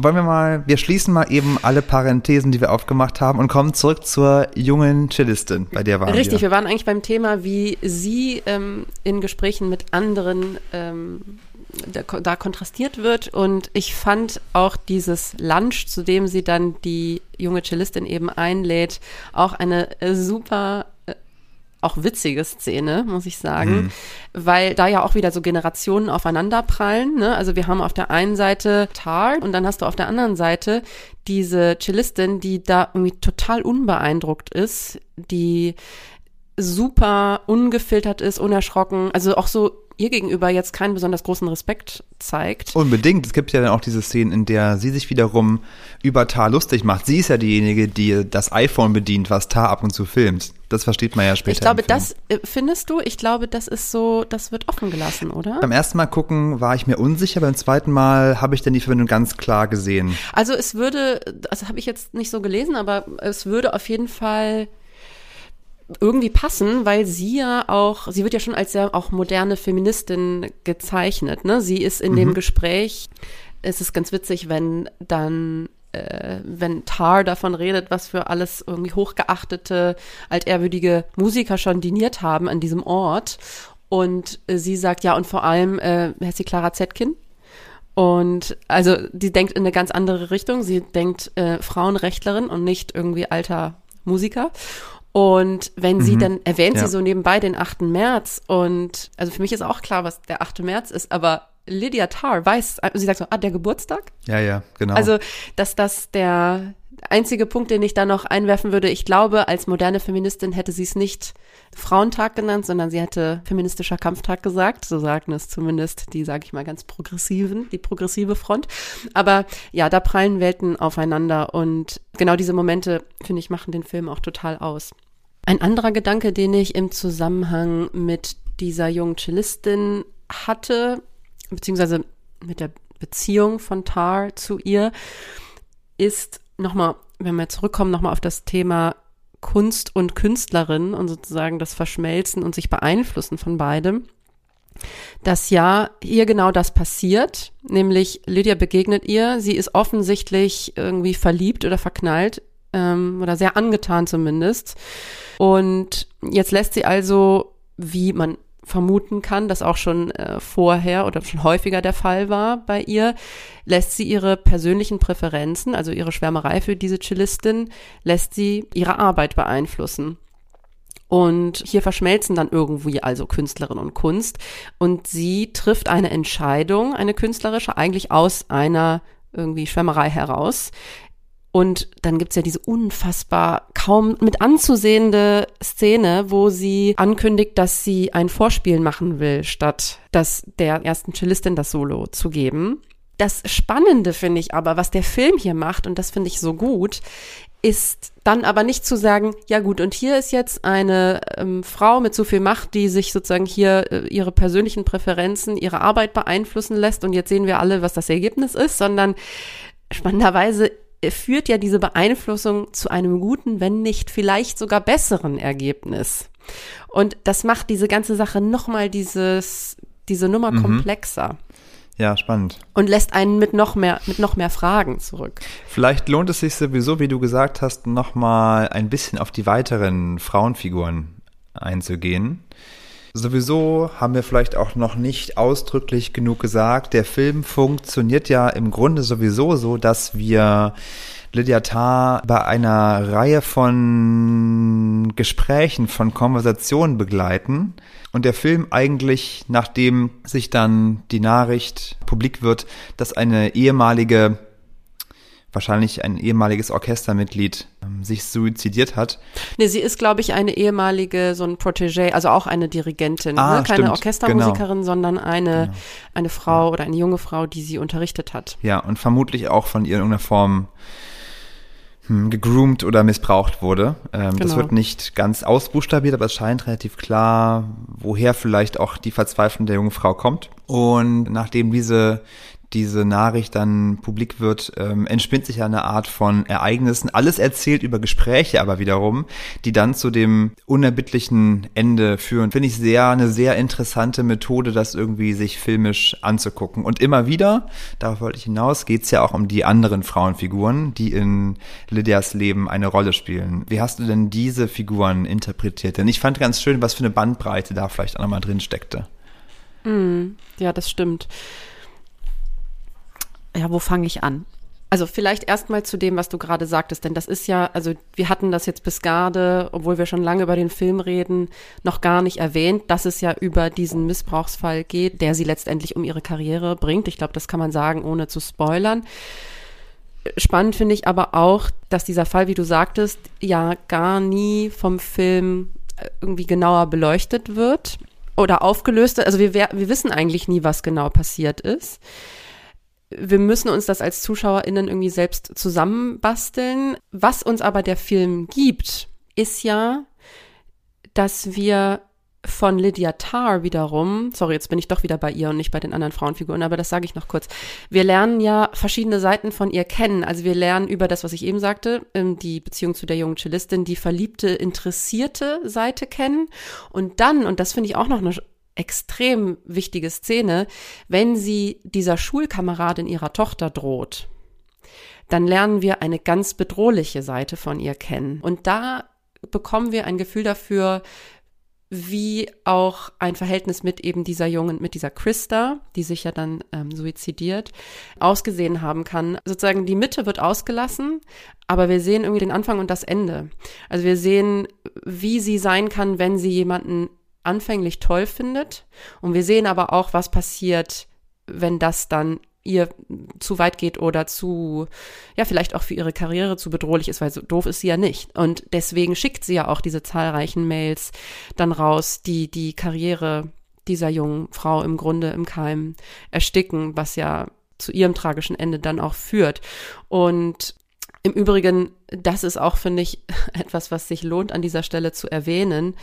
Wollen wir mal, wir schließen mal eben alle Parenthesen, die wir aufgemacht haben und kommen zurück zur jungen Cellistin, bei der waren Richtig, wir. wir waren eigentlich beim Thema, wie sie ähm, in Gesprächen mit anderen ähm, da, da kontrastiert wird. Und ich fand auch dieses Lunch, zu dem sie dann die junge Cellistin eben einlädt, auch eine äh, super äh, auch witzige Szene, muss ich sagen, weil da ja auch wieder so Generationen aufeinanderprallen. Ne? Also wir haben auf der einen Seite Tar und dann hast du auf der anderen Seite diese Cellistin, die da irgendwie total unbeeindruckt ist, die super ungefiltert ist, unerschrocken, also auch so ihr gegenüber jetzt keinen besonders großen Respekt zeigt. Unbedingt. Es gibt ja dann auch diese Szenen, in der sie sich wiederum über Tar lustig macht. Sie ist ja diejenige, die das iPhone bedient, was Tar ab und zu filmt. Das versteht man ja später. Ich glaube, das äh, findest du, ich glaube, das ist so, das wird offen gelassen, oder? Beim ersten Mal gucken war ich mir unsicher, beim zweiten Mal habe ich dann die Verbindung ganz klar gesehen. Also es würde, das habe ich jetzt nicht so gelesen, aber es würde auf jeden Fall irgendwie passen, weil sie ja auch, sie wird ja schon als sehr auch moderne Feministin gezeichnet. Ne? Sie ist in dem Gespräch, es ist ganz witzig, wenn dann äh, wenn Tar davon redet, was für alles irgendwie hochgeachtete, altehrwürdige Musiker schon diniert haben an diesem Ort. Und äh, sie sagt, ja, und vor allem, äh, heißt sie Clara Zetkin? Und also die denkt in eine ganz andere Richtung. Sie denkt äh, Frauenrechtlerin und nicht irgendwie alter Musiker. Und wenn sie Mhm. dann erwähnt Ja. sie so nebenbei den 8. März und also für mich ist auch klar, was der 8. März ist, aber Lydia Tarr weiß, sie sagt so, ah, der Geburtstag? Ja, ja, genau. Also, dass das der einzige Punkt, den ich da noch einwerfen würde, ich glaube, als moderne Feministin hätte sie es nicht Frauentag genannt, sondern sie hätte feministischer Kampftag gesagt. So sagen es zumindest die, sage ich mal, ganz progressiven, die progressive Front. Aber ja, da prallen Welten aufeinander und genau diese Momente, finde ich, machen den Film auch total aus. Ein anderer Gedanke, den ich im Zusammenhang mit dieser jungen Cellistin hatte, beziehungsweise mit der Beziehung von Tar zu ihr, ist nochmal, wenn wir zurückkommen, nochmal auf das Thema Kunst und Künstlerin und sozusagen das Verschmelzen und sich beeinflussen von beidem, dass ja hier genau das passiert, nämlich Lydia begegnet ihr, sie ist offensichtlich irgendwie verliebt oder verknallt ähm, oder sehr angetan zumindest und jetzt lässt sie also, wie man vermuten kann, das auch schon äh, vorher oder schon häufiger der Fall war bei ihr, lässt sie ihre persönlichen Präferenzen, also ihre Schwärmerei für diese Cellistin, lässt sie ihre Arbeit beeinflussen. Und hier verschmelzen dann irgendwie also Künstlerin und Kunst. Und sie trifft eine Entscheidung, eine künstlerische, eigentlich aus einer irgendwie Schwärmerei heraus. Und dann gibt's ja diese unfassbar kaum mit anzusehende Szene, wo sie ankündigt, dass sie ein Vorspiel machen will, statt das der ersten Cellistin das Solo zu geben. Das Spannende finde ich aber, was der Film hier macht, und das finde ich so gut, ist dann aber nicht zu sagen, ja gut, und hier ist jetzt eine ähm, Frau mit so viel Macht, die sich sozusagen hier äh, ihre persönlichen Präferenzen, ihre Arbeit beeinflussen lässt und jetzt sehen wir alle, was das Ergebnis ist, sondern spannenderweise führt ja diese Beeinflussung zu einem guten, wenn nicht vielleicht sogar besseren Ergebnis. Und das macht diese ganze Sache nochmal dieses, diese Nummer komplexer ja, spannend. und lässt einen mit noch mehr, mit noch mehr Fragen zurück. Vielleicht lohnt es sich sowieso, wie du gesagt hast, nochmal ein bisschen auf die weiteren Frauenfiguren einzugehen. Sowieso haben wir vielleicht auch noch nicht ausdrücklich genug gesagt, der Film funktioniert ja im Grunde sowieso so, dass wir Lydia Tarr bei einer Reihe von Gesprächen, von Konversationen begleiten. Und der Film eigentlich, nachdem sich dann die Nachricht publik wird, dass eine ehemalige wahrscheinlich ein ehemaliges Orchestermitglied ähm, sich suizidiert hat. Nee, sie ist, glaube ich, eine ehemalige, so ein Protégé, also auch eine Dirigentin, Ah, ne? keine stimmt, Orchestermusikerin, sondern eine, eine Frau oder eine junge Frau, die sie unterrichtet hat. Ja, und vermutlich auch von ihr in irgendeiner Form hm, gegroomt oder missbraucht wurde. Ähm, Das Genau. wird nicht ganz ausbuchstabiert, aber es scheint relativ klar, woher vielleicht auch die Verzweiflung der jungen Frau kommt. Und nachdem diese diese Nachricht dann publik wird, ähm, entspinnt sich ja eine Art von Ereignissen. Alles erzählt über Gespräche aber wiederum, die dann zu dem unerbittlichen Ende führen. Finde ich sehr, eine sehr interessante Methode, das irgendwie sich filmisch anzugucken. Und immer wieder, darauf wollte ich hinaus, geht's ja auch um die anderen Frauenfiguren, die in Lydias Leben eine Rolle spielen. Wie hast du denn diese Figuren interpretiert? Denn ich fand ganz schön, was für eine Bandbreite da vielleicht auch nochmal drin steckte. Ja, das stimmt. Ja, wo fange ich an? Also vielleicht erstmal zu dem, was du gerade sagtest, denn das ist ja, also wir hatten das jetzt bis gerade, obwohl wir schon lange über den Film reden, noch gar nicht erwähnt, dass es ja über diesen Missbrauchsfall geht, der sie letztendlich um ihre Karriere bringt. Ich glaube, das kann man sagen, ohne zu spoilern. Spannend finde ich aber auch, dass dieser Fall, wie du sagtest, ja gar nie vom Film äh, irgendwie genauer beleuchtet wird oder aufgelöst. Also wir, wir wissen eigentlich nie, was genau passiert ist wir müssen uns das als ZuschauerInnen irgendwie selbst zusammenbasteln. Was uns aber der Film gibt, ist ja, dass wir von Lydia Tarr wiederum, sorry, jetzt bin ich doch wieder bei ihr und nicht bei den anderen Frauenfiguren, aber das sage ich noch kurz. Wir lernen ja verschiedene Seiten von ihr kennen. Also wir lernen über das, was ich eben sagte, ähm, die Beziehung zu der jungen Cellistin, die verliebte, interessierte Seite kennen. Und dann, und das finde ich auch noch eine extrem wichtige Szene, wenn sie dieser Schulkameradin ihrer Tochter droht, dann lernen wir eine ganz bedrohliche Seite von ihr kennen. Und da bekommen wir ein Gefühl dafür, wie auch ein Verhältnis mit eben dieser Jungen, mit dieser Christa, die sich ja dann ähm, suizidiert, ausgesehen haben kann. Sozusagen die Mitte wird ausgelassen, aber wir sehen irgendwie den Anfang und das Ende. Also wir sehen, wie sie sein kann, wenn sie jemanden anfänglich toll findet. Und wir sehen aber auch, was passiert, wenn das dann ihr zu weit geht oder zu, ja, vielleicht auch für ihre Karriere zu bedrohlich ist, weil so doof ist sie ja nicht. Und deswegen schickt sie ja auch diese zahlreichen Mails dann raus, die die Karriere dieser jungen Frau im Grunde im Keim ersticken, was ja zu ihrem tragischen Ende dann auch führt. Und im Übrigen, das ist auch, finde ich, [LAUGHS] etwas, was sich lohnt an dieser Stelle zu erwähnen.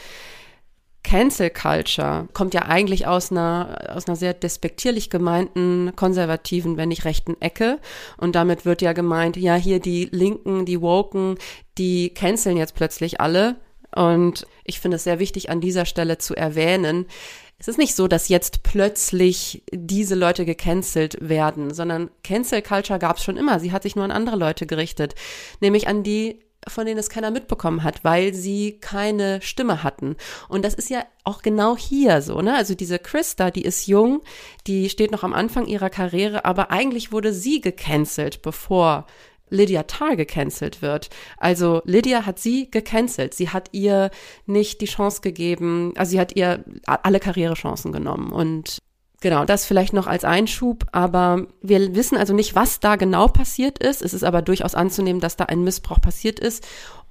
Cancel Culture kommt ja eigentlich aus einer, aus einer sehr despektierlich gemeinten, konservativen, wenn nicht rechten Ecke. Und damit wird ja gemeint, ja, hier die Linken, die Woken, die canceln jetzt plötzlich alle. Und ich finde es sehr wichtig, an dieser Stelle zu erwähnen, es ist nicht so, dass jetzt plötzlich diese Leute gecancelt werden, sondern Cancel Culture gab es schon immer. Sie hat sich nur an andere Leute gerichtet, nämlich an die von denen es keiner mitbekommen hat, weil sie keine Stimme hatten. Und das ist ja auch genau hier so, ne? Also diese Christa, die ist jung, die steht noch am Anfang ihrer Karriere, aber eigentlich wurde sie gecancelt, bevor Lydia Tarr gecancelt wird. Also Lydia hat sie gecancelt. Sie hat ihr nicht die Chance gegeben, also sie hat ihr alle Karrierechancen genommen und Genau, das vielleicht noch als Einschub, aber wir wissen also nicht, was da genau passiert ist. Es ist aber durchaus anzunehmen, dass da ein Missbrauch passiert ist.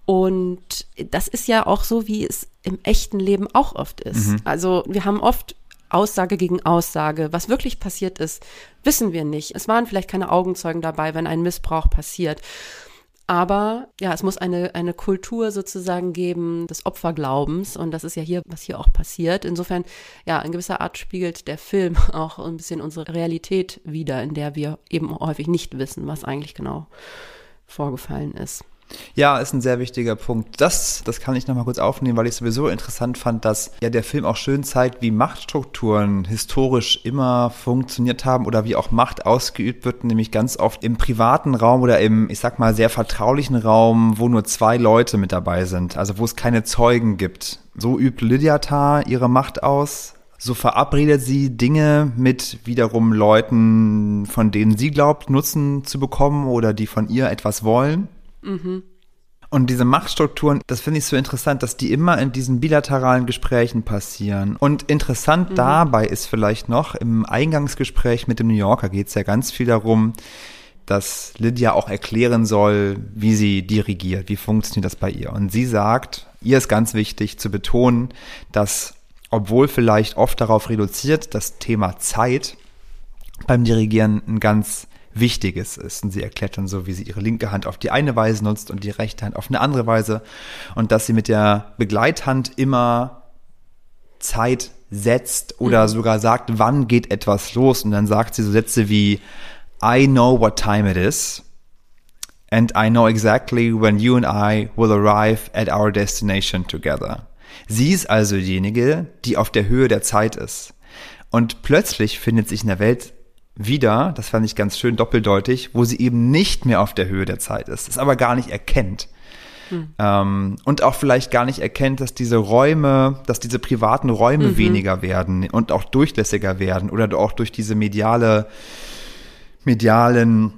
Und das ist ja auch so, wie es im echten Leben auch oft ist. Mhm. Also wir haben oft Aussage gegen Aussage. Was wirklich passiert ist, wissen wir nicht. Es waren vielleicht keine Augenzeugen dabei, wenn ein Missbrauch passiert. Aber ja, es muss eine, eine Kultur sozusagen geben des Opferglaubens. Und das ist ja hier, was hier auch passiert. Insofern, ja, in gewisser Art spiegelt der Film [LAUGHS] auch ein bisschen unsere Realität wider, in der wir eben häufig nicht wissen, was eigentlich genau vorgefallen ist. Ja, ist ein sehr wichtiger Punkt. Das, das kann ich nochmal kurz aufnehmen, weil ich sowieso interessant fand, dass ja der Film auch schön zeigt, wie Machtstrukturen historisch immer funktioniert haben oder wie auch Macht ausgeübt wird, nämlich ganz oft im privaten Raum oder im, ich sag mal, sehr vertraulichen Raum, wo nur zwei Leute mit dabei sind, also wo es keine Zeugen gibt. So übt Lydiatar ihre Macht aus, so verabredet sie Dinge mit wiederum Leuten, von denen sie glaubt, Nutzen zu bekommen oder die von ihr etwas wollen. Mhm. Und diese Machtstrukturen, das finde ich so interessant, dass die immer in diesen bilateralen Gesprächen passieren. Und interessant mhm. dabei ist vielleicht noch, im Eingangsgespräch mit dem New Yorker geht es ja ganz viel darum, dass Lydia auch erklären soll, wie sie dirigiert, wie funktioniert das bei ihr. Und sie sagt, ihr ist ganz wichtig zu betonen, dass obwohl vielleicht oft darauf reduziert, das Thema Zeit beim Dirigieren ein ganz Wichtiges ist. Und sie erklärt dann so, wie sie ihre linke Hand auf die eine Weise nutzt und die rechte Hand auf eine andere Weise. Und dass sie mit der Begleithand immer Zeit setzt oder mhm. sogar sagt, wann geht etwas los. Und dann sagt sie so Sätze wie, I know what time it is. And I know exactly when you and I will arrive at our destination together. Sie ist also diejenige, die auf der Höhe der Zeit ist. Und plötzlich findet sich in der Welt wieder, das fand ich ganz schön doppeldeutig, wo sie eben nicht mehr auf der Höhe der Zeit ist, es aber gar nicht erkennt. Hm. Ähm, und auch vielleicht gar nicht erkennt, dass diese Räume, dass diese privaten Räume mhm. weniger werden und auch durchlässiger werden oder auch durch diese mediale, medialen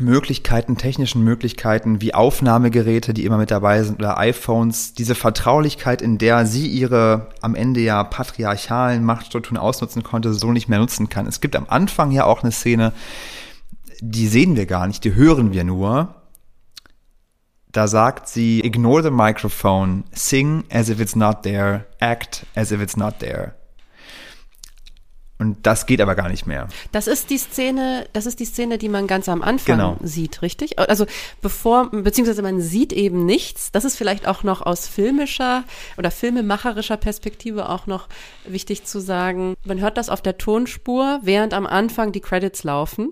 Möglichkeiten, technischen Möglichkeiten wie Aufnahmegeräte, die immer mit dabei sind oder iPhones, diese Vertraulichkeit, in der sie ihre am Ende ja patriarchalen Machtstrukturen ausnutzen konnte, so nicht mehr nutzen kann. Es gibt am Anfang ja auch eine Szene, die sehen wir gar nicht, die hören wir nur. Da sagt sie, ignore the microphone, sing as if it's not there, act as if it's not there. Und das geht aber gar nicht mehr. Das ist die Szene, das ist die Szene, die man ganz am Anfang Genau. sieht, richtig? Also bevor, beziehungsweise man sieht eben nichts. Das ist vielleicht auch noch aus filmischer oder filmemacherischer Perspektive auch noch wichtig zu sagen. Man hört das auf der Tonspur, während am Anfang die Credits laufen.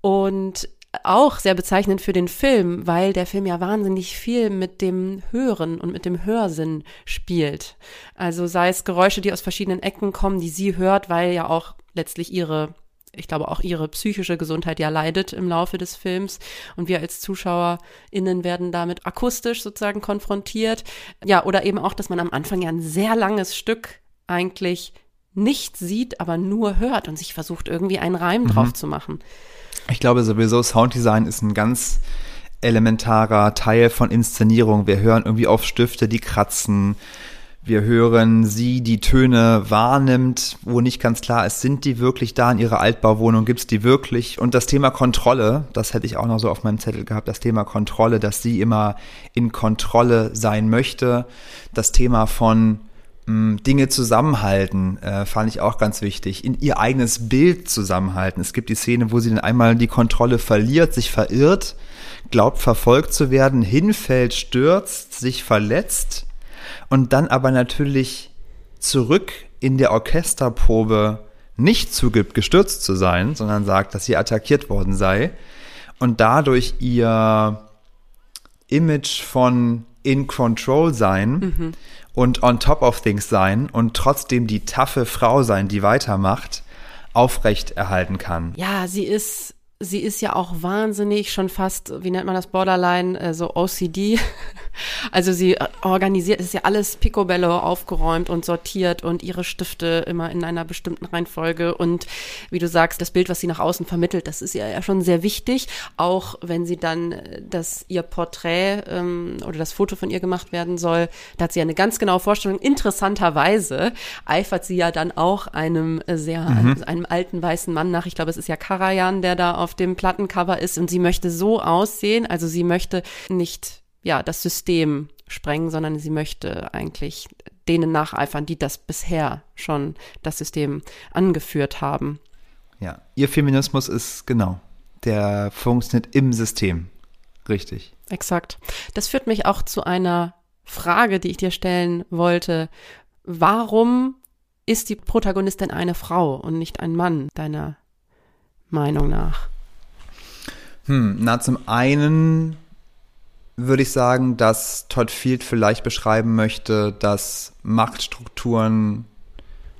Und auch sehr bezeichnend für den Film, weil der Film ja wahnsinnig viel mit dem Hören und mit dem Hörsinn spielt. Also sei es Geräusche, die aus verschiedenen Ecken kommen, die sie hört, weil ja auch letztlich ihre ich glaube auch ihre psychische Gesundheit ja leidet im Laufe des Films und wir als ZuschauerInnen werden damit akustisch sozusagen konfrontiert. Ja, oder eben auch, dass man am Anfang ja ein sehr langes Stück eigentlich nicht sieht, aber nur hört und sich versucht irgendwie einen Reim drauf zu machen. Ich glaube sowieso, Sounddesign ist ein ganz elementarer Teil von Inszenierung. Wir hören irgendwie auf Stifte, die kratzen. Wir hören sie, die Töne wahrnimmt, wo nicht ganz klar ist, sind die wirklich da in ihrer Altbauwohnung, gibt's die wirklich? Und das Thema Kontrolle, das hätte ich auch noch so auf meinem Zettel gehabt, das Thema Kontrolle, dass sie immer in Kontrolle sein möchte. Das Thema von Dinge zusammenhalten, äh, fand ich auch ganz wichtig. In ihr eigenes Bild zusammenhalten. Es gibt die Szene, wo sie dann einmal die Kontrolle verliert, sich verirrt, glaubt verfolgt zu werden, hinfällt, stürzt, sich verletzt und dann aber natürlich zurück in der Orchesterprobe nicht zugibt, gestürzt zu sein, sondern sagt, dass sie attackiert worden sei und dadurch ihr Image von in control sein und on top of things sein und trotzdem die taffe Frau sein, die weitermacht, aufrecht erhalten kann. Ja, sie ist, sie ist ja auch wahnsinnig schon fast, wie nennt man das, Borderline, äh, so OCD. [LAUGHS] Also sie äh, organisiert, ist ja alles picobello aufgeräumt und sortiert und ihre Stifte immer in einer bestimmten Reihenfolge und wie du sagst, das Bild, was sie nach außen vermittelt, das ist ihr ja schon sehr wichtig, auch wenn sie dann äh, das ihr Porträt ähm, oder das Foto von ihr gemacht werden soll, da hat sie ja eine ganz genaue Vorstellung. Interessanterweise eifert sie ja dann auch einem äh, sehr, einem alten weißen Mann nach. Ich glaube, es ist ja Karajan, der da auf dem Plattencover ist und sie möchte so aussehen, also sie möchte nicht ja, das System sprengen, sondern sie möchte eigentlich denen nacheifern, die das bisher schon das System angeführt haben. Ja, ihr Feminismus ist genau, der funktioniert im System. Richtig. Exakt. Das führt mich auch zu einer Frage, die ich dir stellen wollte. Warum ist die Protagonistin eine Frau und nicht ein Mann, deiner Meinung nach? Hm, na, zum einen würde ich sagen, dass Todd Field vielleicht beschreiben möchte, dass Machtstrukturen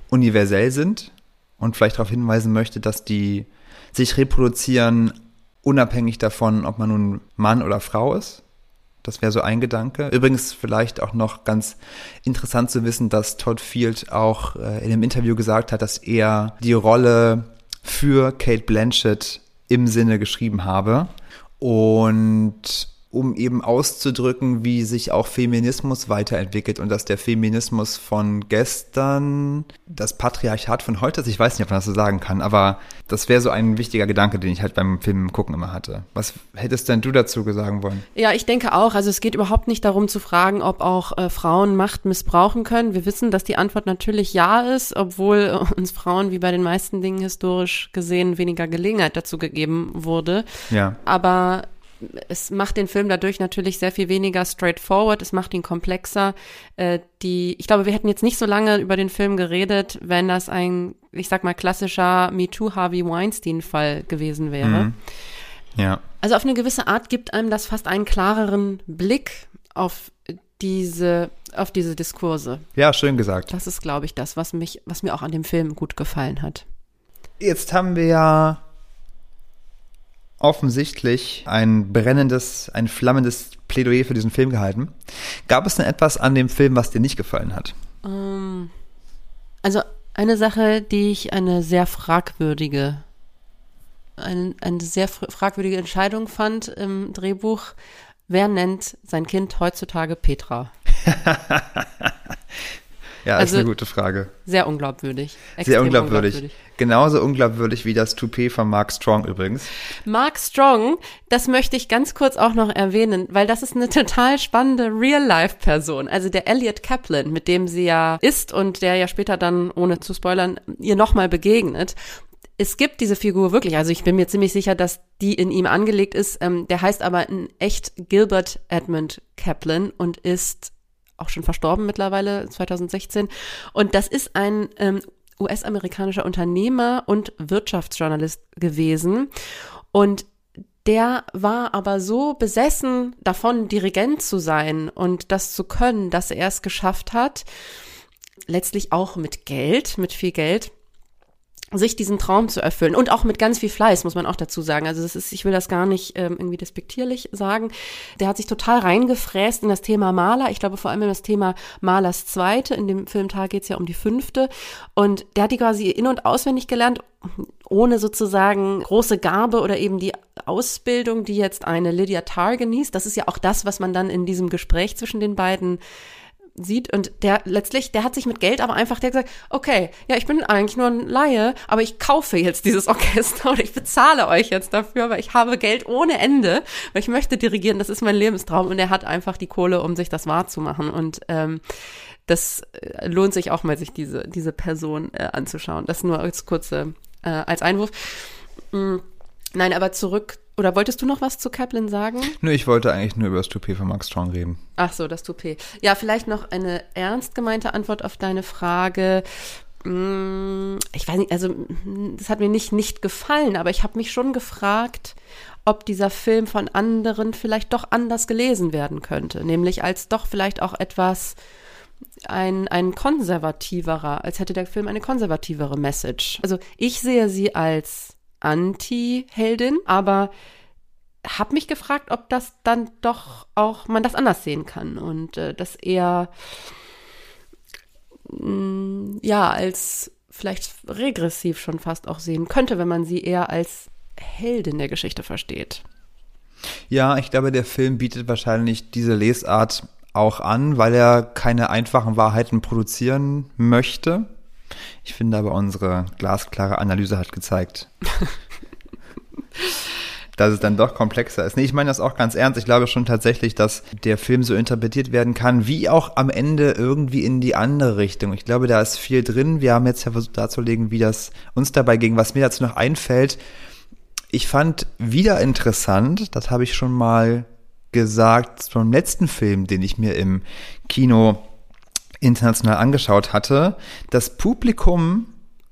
universell sind und vielleicht darauf hinweisen möchte, dass die sich reproduzieren, unabhängig davon, ob man nun Mann oder Frau ist. Das wäre so ein Gedanke. Übrigens vielleicht auch noch ganz interessant zu wissen, dass Todd Field auch äh, in einem Interview gesagt hat, dass er die Rolle für Kate Blanchett im Sinne geschrieben habe. Und um eben auszudrücken, wie sich auch Feminismus weiterentwickelt und dass der Feminismus von gestern das Patriarchat von heute ist. Ich weiß nicht, ob man das so sagen kann, aber das wäre so ein wichtiger Gedanke, den ich halt beim Film gucken immer hatte. Was hättest denn du dazu sagen wollen? Ja, ich denke auch. Also es geht überhaupt nicht darum zu fragen, ob auch äh, Frauen Macht missbrauchen können. Wir wissen, dass die Antwort natürlich ja ist, obwohl äh, uns Frauen wie bei den meisten Dingen historisch gesehen weniger Gelegenheit dazu gegeben wurde. Ja. Aber es macht den Film dadurch natürlich sehr viel weniger straightforward, es macht ihn komplexer. Äh, die, ich glaube, wir hätten jetzt nicht so lange über den Film geredet, wenn das ein, ich sag mal, klassischer MeToo Harvey Weinstein-Fall gewesen wäre. Mhm. Ja. Also auf eine gewisse Art gibt einem das fast einen klareren Blick auf diese, auf diese Diskurse. Ja, schön gesagt. Das ist, glaube ich, das, was mich, was mir auch an dem Film gut gefallen hat. Jetzt haben wir ja offensichtlich ein brennendes, ein flammendes Plädoyer für diesen Film gehalten. Gab es denn etwas an dem Film, was dir nicht gefallen hat? Ähm, also eine Sache, die ich eine sehr fragwürdige, eine, eine sehr fr- fragwürdige Entscheidung fand im Drehbuch. Wer nennt sein Kind heutzutage Petra? [LAUGHS] Ja, Also- ist eine gute Frage. Sehr unglaubwürdig. Sehr Extrem unglaubwürdig. Genauso unglaubwürdig wie das Toupet von Mark Strong übrigens. Mark Strong, das möchte ich ganz kurz auch noch erwähnen, weil das ist eine total spannende Real-Life-Person. Also der Elliot Kaplan, mit dem sie ja ist und der ja später dann, ohne zu spoilern, ihr nochmal begegnet. Es gibt diese Figur wirklich, also ich bin mir ziemlich sicher, dass die in ihm angelegt ist. Ähm, der heißt aber in echt Gilbert Edmund Kaplan und ist auch schon verstorben mittlerweile, 2016. Und das ist ein ähm, US-amerikanischer Unternehmer und Wirtschaftsjournalist gewesen. Und der war aber so besessen davon, Dirigent zu sein und das zu können, dass er es geschafft hat, letztlich auch mit Geld, mit viel Geld, sich diesen Traum zu erfüllen und auch mit ganz viel Fleiß, muss man auch dazu sagen. Also das ist, ich will das gar nicht ähm, irgendwie despektierlich sagen. Der hat sich total reingefräst in das Thema Maler. Ich glaube vor allem in das Thema Malers Zweite. In dem Filmtag geht es ja um die fünfte. Und der hat die quasi in- und auswendig gelernt, ohne sozusagen große Gabe oder eben die Ausbildung, die jetzt eine Lydia Tarr genießt. Das ist ja auch das, was man dann in diesem Gespräch zwischen den beiden sieht und der letztlich, der hat sich mit Geld aber einfach, der gesagt, okay, ja, ich bin eigentlich nur ein Laie, aber ich kaufe jetzt dieses [LAUGHS] Orchester oder ich bezahle euch jetzt dafür, weil ich habe Geld ohne Ende, weil ich möchte dirigieren, das ist mein Lebenstraum und er hat einfach die Kohle, um sich das wahrzumachen und ähm, das äh, lohnt sich auch mal, sich diese, diese Person äh, anzuschauen. Das nur als kurze, äh, als Einwurf. Mm, nein, aber zurück, oder wolltest du noch was zu Kaplan sagen? Nö, ich wollte eigentlich nur über das Toupet von Mark Strong reden. Ach so, das Toupet. Ja, vielleicht noch eine ernst gemeinte Antwort auf deine Frage. Mm, Ich weiß nicht, also mm, das hat mir nicht nicht gefallen, aber ich habe mich schon gefragt, ob dieser Film von anderen vielleicht doch anders gelesen werden könnte, nämlich als doch vielleicht auch etwas ein, ein konservativerer, als hätte der Film eine konservativere Message. Also ich sehe sie als Anti-Heldin, aber habe mich gefragt, ob das dann doch auch man das anders sehen kann und äh, das eher mh, ja als vielleicht regressiv schon fast auch sehen könnte, wenn man sie eher als Heldin der Geschichte versteht. Ja, ich glaube, der Film bietet wahrscheinlich diese Lesart auch an, weil er keine einfachen Wahrheiten produzieren möchte. Ich finde aber, unsere glasklare Analyse hat gezeigt, [LAUGHS] dass es dann doch komplexer ist. Nee, ich meine das auch ganz ernst. Ich glaube schon tatsächlich, dass der Film so interpretiert werden kann, wie auch am Ende irgendwie in die andere Richtung. Ich glaube, da ist viel drin. Wir haben jetzt ja versucht darzulegen, wie das uns dabei ging. Was mir dazu noch einfällt, ich fand wieder interessant, das habe ich schon mal gesagt, vom letzten Film, den ich mir im Kino international angeschaut hatte, das Publikum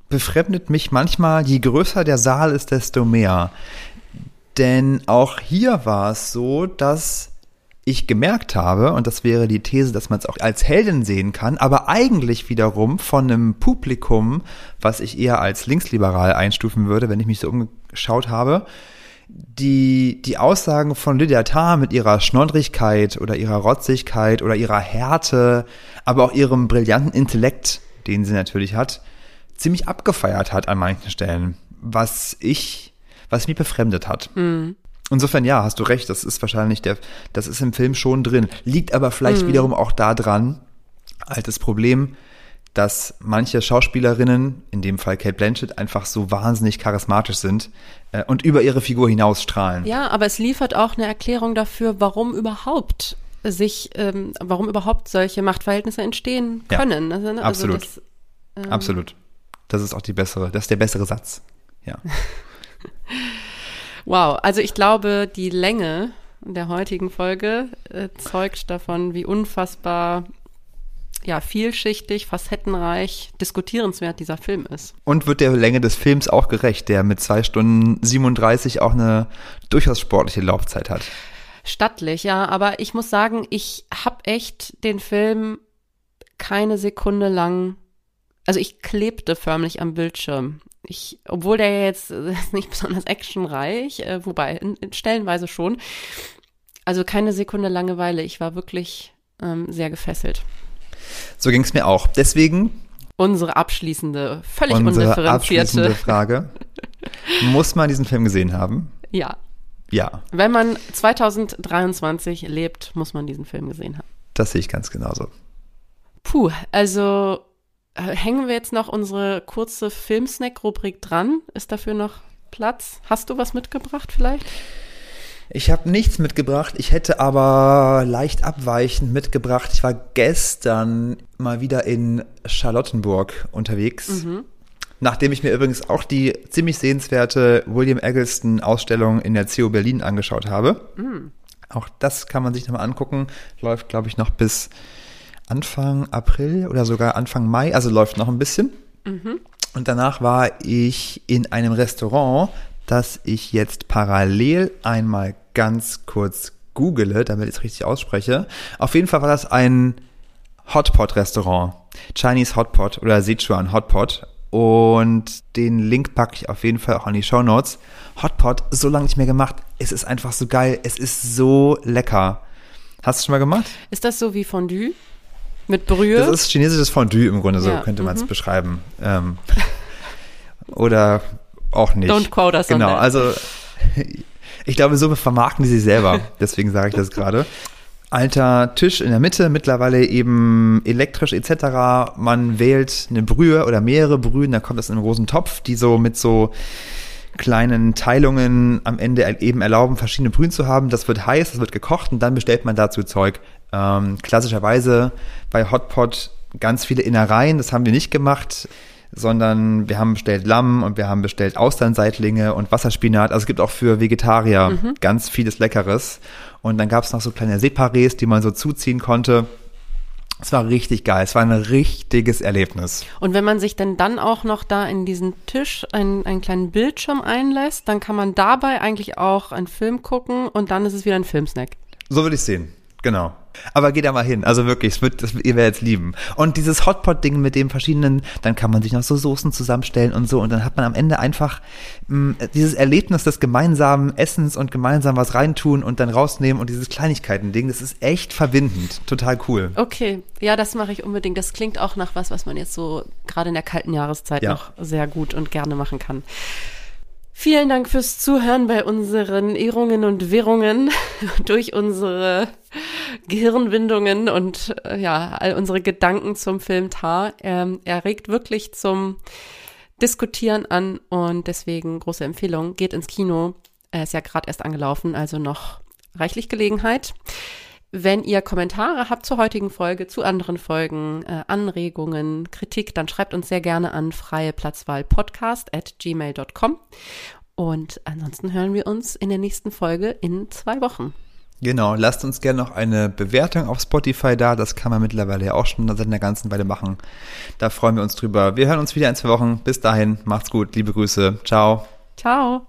befremdet mich manchmal, je größer der Saal ist, desto mehr. Denn auch hier war es so, dass ich gemerkt habe, und das wäre die These, dass man es auch als Heldin sehen kann, aber eigentlich wiederum von einem Publikum, was ich eher als linksliberal einstufen würde, wenn ich mich so umgeschaut habe, die, die Aussagen von Lydia Tarr mit ihrer Schnoddrigkeit oder ihrer Rotzigkeit oder ihrer Härte, aber auch ihrem brillanten Intellekt, den sie natürlich hat, ziemlich abgefeiert hat an manchen Stellen, was ich, was mich befremdet hat. Insofern ja, hast du recht, das ist wahrscheinlich der, das ist im Film schon drin, liegt aber vielleicht wiederum auch da dran, altes Problem, dass manche Schauspielerinnen, in dem Fall Kate Blanchett, einfach so wahnsinnig charismatisch sind äh, und über ihre Figur hinausstrahlen. Ja, aber es liefert auch eine Erklärung dafür, warum überhaupt sich, ähm, warum überhaupt solche Machtverhältnisse entstehen Ja, können. Also, ne, absolut. das, ähm, Absolut. Das ist auch die bessere, das ist der bessere Satz. Ja. [LAUGHS] Wow, also ich glaube, die Länge der heutigen Folge äh, zeugt davon, wie unfassbar ja, vielschichtig, facettenreich, diskutierenswert dieser Film ist. Und wird der Länge des Films auch gerecht, der mit zwei Stunden 37 auch eine durchaus sportliche Laufzeit hat. Stattlich, ja, aber ich muss sagen, ich habe echt den Film keine Sekunde lang, also ich klebte förmlich am Bildschirm. Ich, obwohl der ja jetzt äh, [LAUGHS] nicht besonders actionreich, äh, wobei in, in stellenweise schon, also keine Sekunde Langeweile. Ich war wirklich ähm, sehr gefesselt. So ging es mir auch. Deswegen Unsere abschließende, völlig unsere abschließende undifferenzierte, Frage. Muss man diesen Film gesehen haben? ja. Ja, Wenn man 2023 lebt, muss man diesen Film gesehen haben. das sehe ich ganz genauso. Puh, also äh, hängen wir jetzt noch unsere kurze Filmsnack-Rubrik dran? Ist dafür noch Platz? Hast du was mitgebracht vielleicht? Ich habe nichts mitgebracht. Ich hätte aber leicht abweichend mitgebracht. Ich war gestern mal wieder in Charlottenburg unterwegs. Nachdem ich mir übrigens auch die ziemlich sehenswerte William Eggleston Ausstellung in der CO Berlin angeschaut habe. Auch das kann man sich nochmal angucken. Läuft, glaube ich, noch bis Anfang April oder sogar Anfang Mai. Also läuft noch ein bisschen. Und danach war ich in einem Restaurant, das ich jetzt parallel einmal ganz kurz google, damit ich es richtig ausspreche. Auf jeden Fall war das ein Hotpot-Restaurant. Chinese Hotpot oder Sichuan Hotpot. Und den Link packe ich auf jeden Fall auch an die Show Notes. Hotpot, so lange nicht mehr gemacht. Es ist einfach so geil. Es ist so lecker. Hast du es schon mal gemacht? Ist das so wie Fondue? Mit Brühe? Das ist chinesisches Fondue im Grunde, so Ja, könnte man es mhm. beschreiben. Ähm, [LAUGHS] oder auch nicht. Don't quote us Genau, also [LAUGHS] ich glaube, so vermarkten die sich selber. [LAUGHS] Deswegen sage ich das gerade. Alter Tisch in der Mitte, mittlerweile eben elektrisch etc. Man wählt eine Brühe oder mehrere Brühen, dann kommt das in einen großen Topf, die so mit so kleinen Teilungen am Ende eben erlauben, verschiedene Brühen zu haben. Das wird heiß, das wird gekocht und dann bestellt man dazu Zeug. Ähm, klassischerweise bei Hotpot ganz viele Innereien, das haben wir nicht gemacht, sondern wir haben bestellt Lamm und wir haben bestellt Austernseitlinge und Wasserspinat. Also es gibt auch für Vegetarier ganz vieles Leckeres. Und dann gab es noch so kleine Separés, die man so zuziehen konnte. Es war richtig geil. Es war ein richtiges Erlebnis. Und wenn man sich denn dann auch noch da in diesen Tisch einen, einen kleinen Bildschirm einlässt, dann kann man dabei eigentlich auch einen Film gucken und dann ist es wieder ein Filmsnack. So würde ich sehen. Genau. Aber geht da mal hin. Also wirklich, es wird, das, ihr werdet es lieben. Und dieses Hotpot-Ding mit dem verschiedenen, dann kann man sich noch so Soßen zusammenstellen und so. Und dann hat man am Ende einfach mh, dieses Erlebnis des gemeinsamen Essens und gemeinsam was reintun und dann rausnehmen und dieses Kleinigkeiten-Ding. Das ist echt verbindend. Total cool. Okay, ja, das mache ich unbedingt. Das klingt auch nach was, was man jetzt so gerade in der kalten Jahreszeit Ja. noch sehr gut und gerne machen kann. Vielen Dank fürs Zuhören bei unseren Ehrungen und Wirrungen [LAUGHS] durch unsere Gehirnwindungen und äh, ja, all unsere Gedanken zum Film Tar. Ähm, er regt wirklich zum Diskutieren an und deswegen große Empfehlung. Geht ins Kino. Er ist ja gerade erst angelaufen, also noch reichlich Gelegenheit. Wenn ihr Kommentare habt zur heutigen Folge, zu anderen Folgen, äh, Anregungen, Kritik, dann schreibt uns sehr gerne an freieplatzwahlpodcast at gmail.com. Und ansonsten hören wir uns in der nächsten Folge in zwei Wochen. Genau, lasst uns gerne noch eine Bewertung auf Spotify da. Das kann man mittlerweile ja auch schon seit einer ganzen Weile machen. Da freuen wir uns drüber. Wir hören uns wieder in zwei Wochen. Bis dahin, macht's gut. Liebe Grüße. Ciao. Ciao.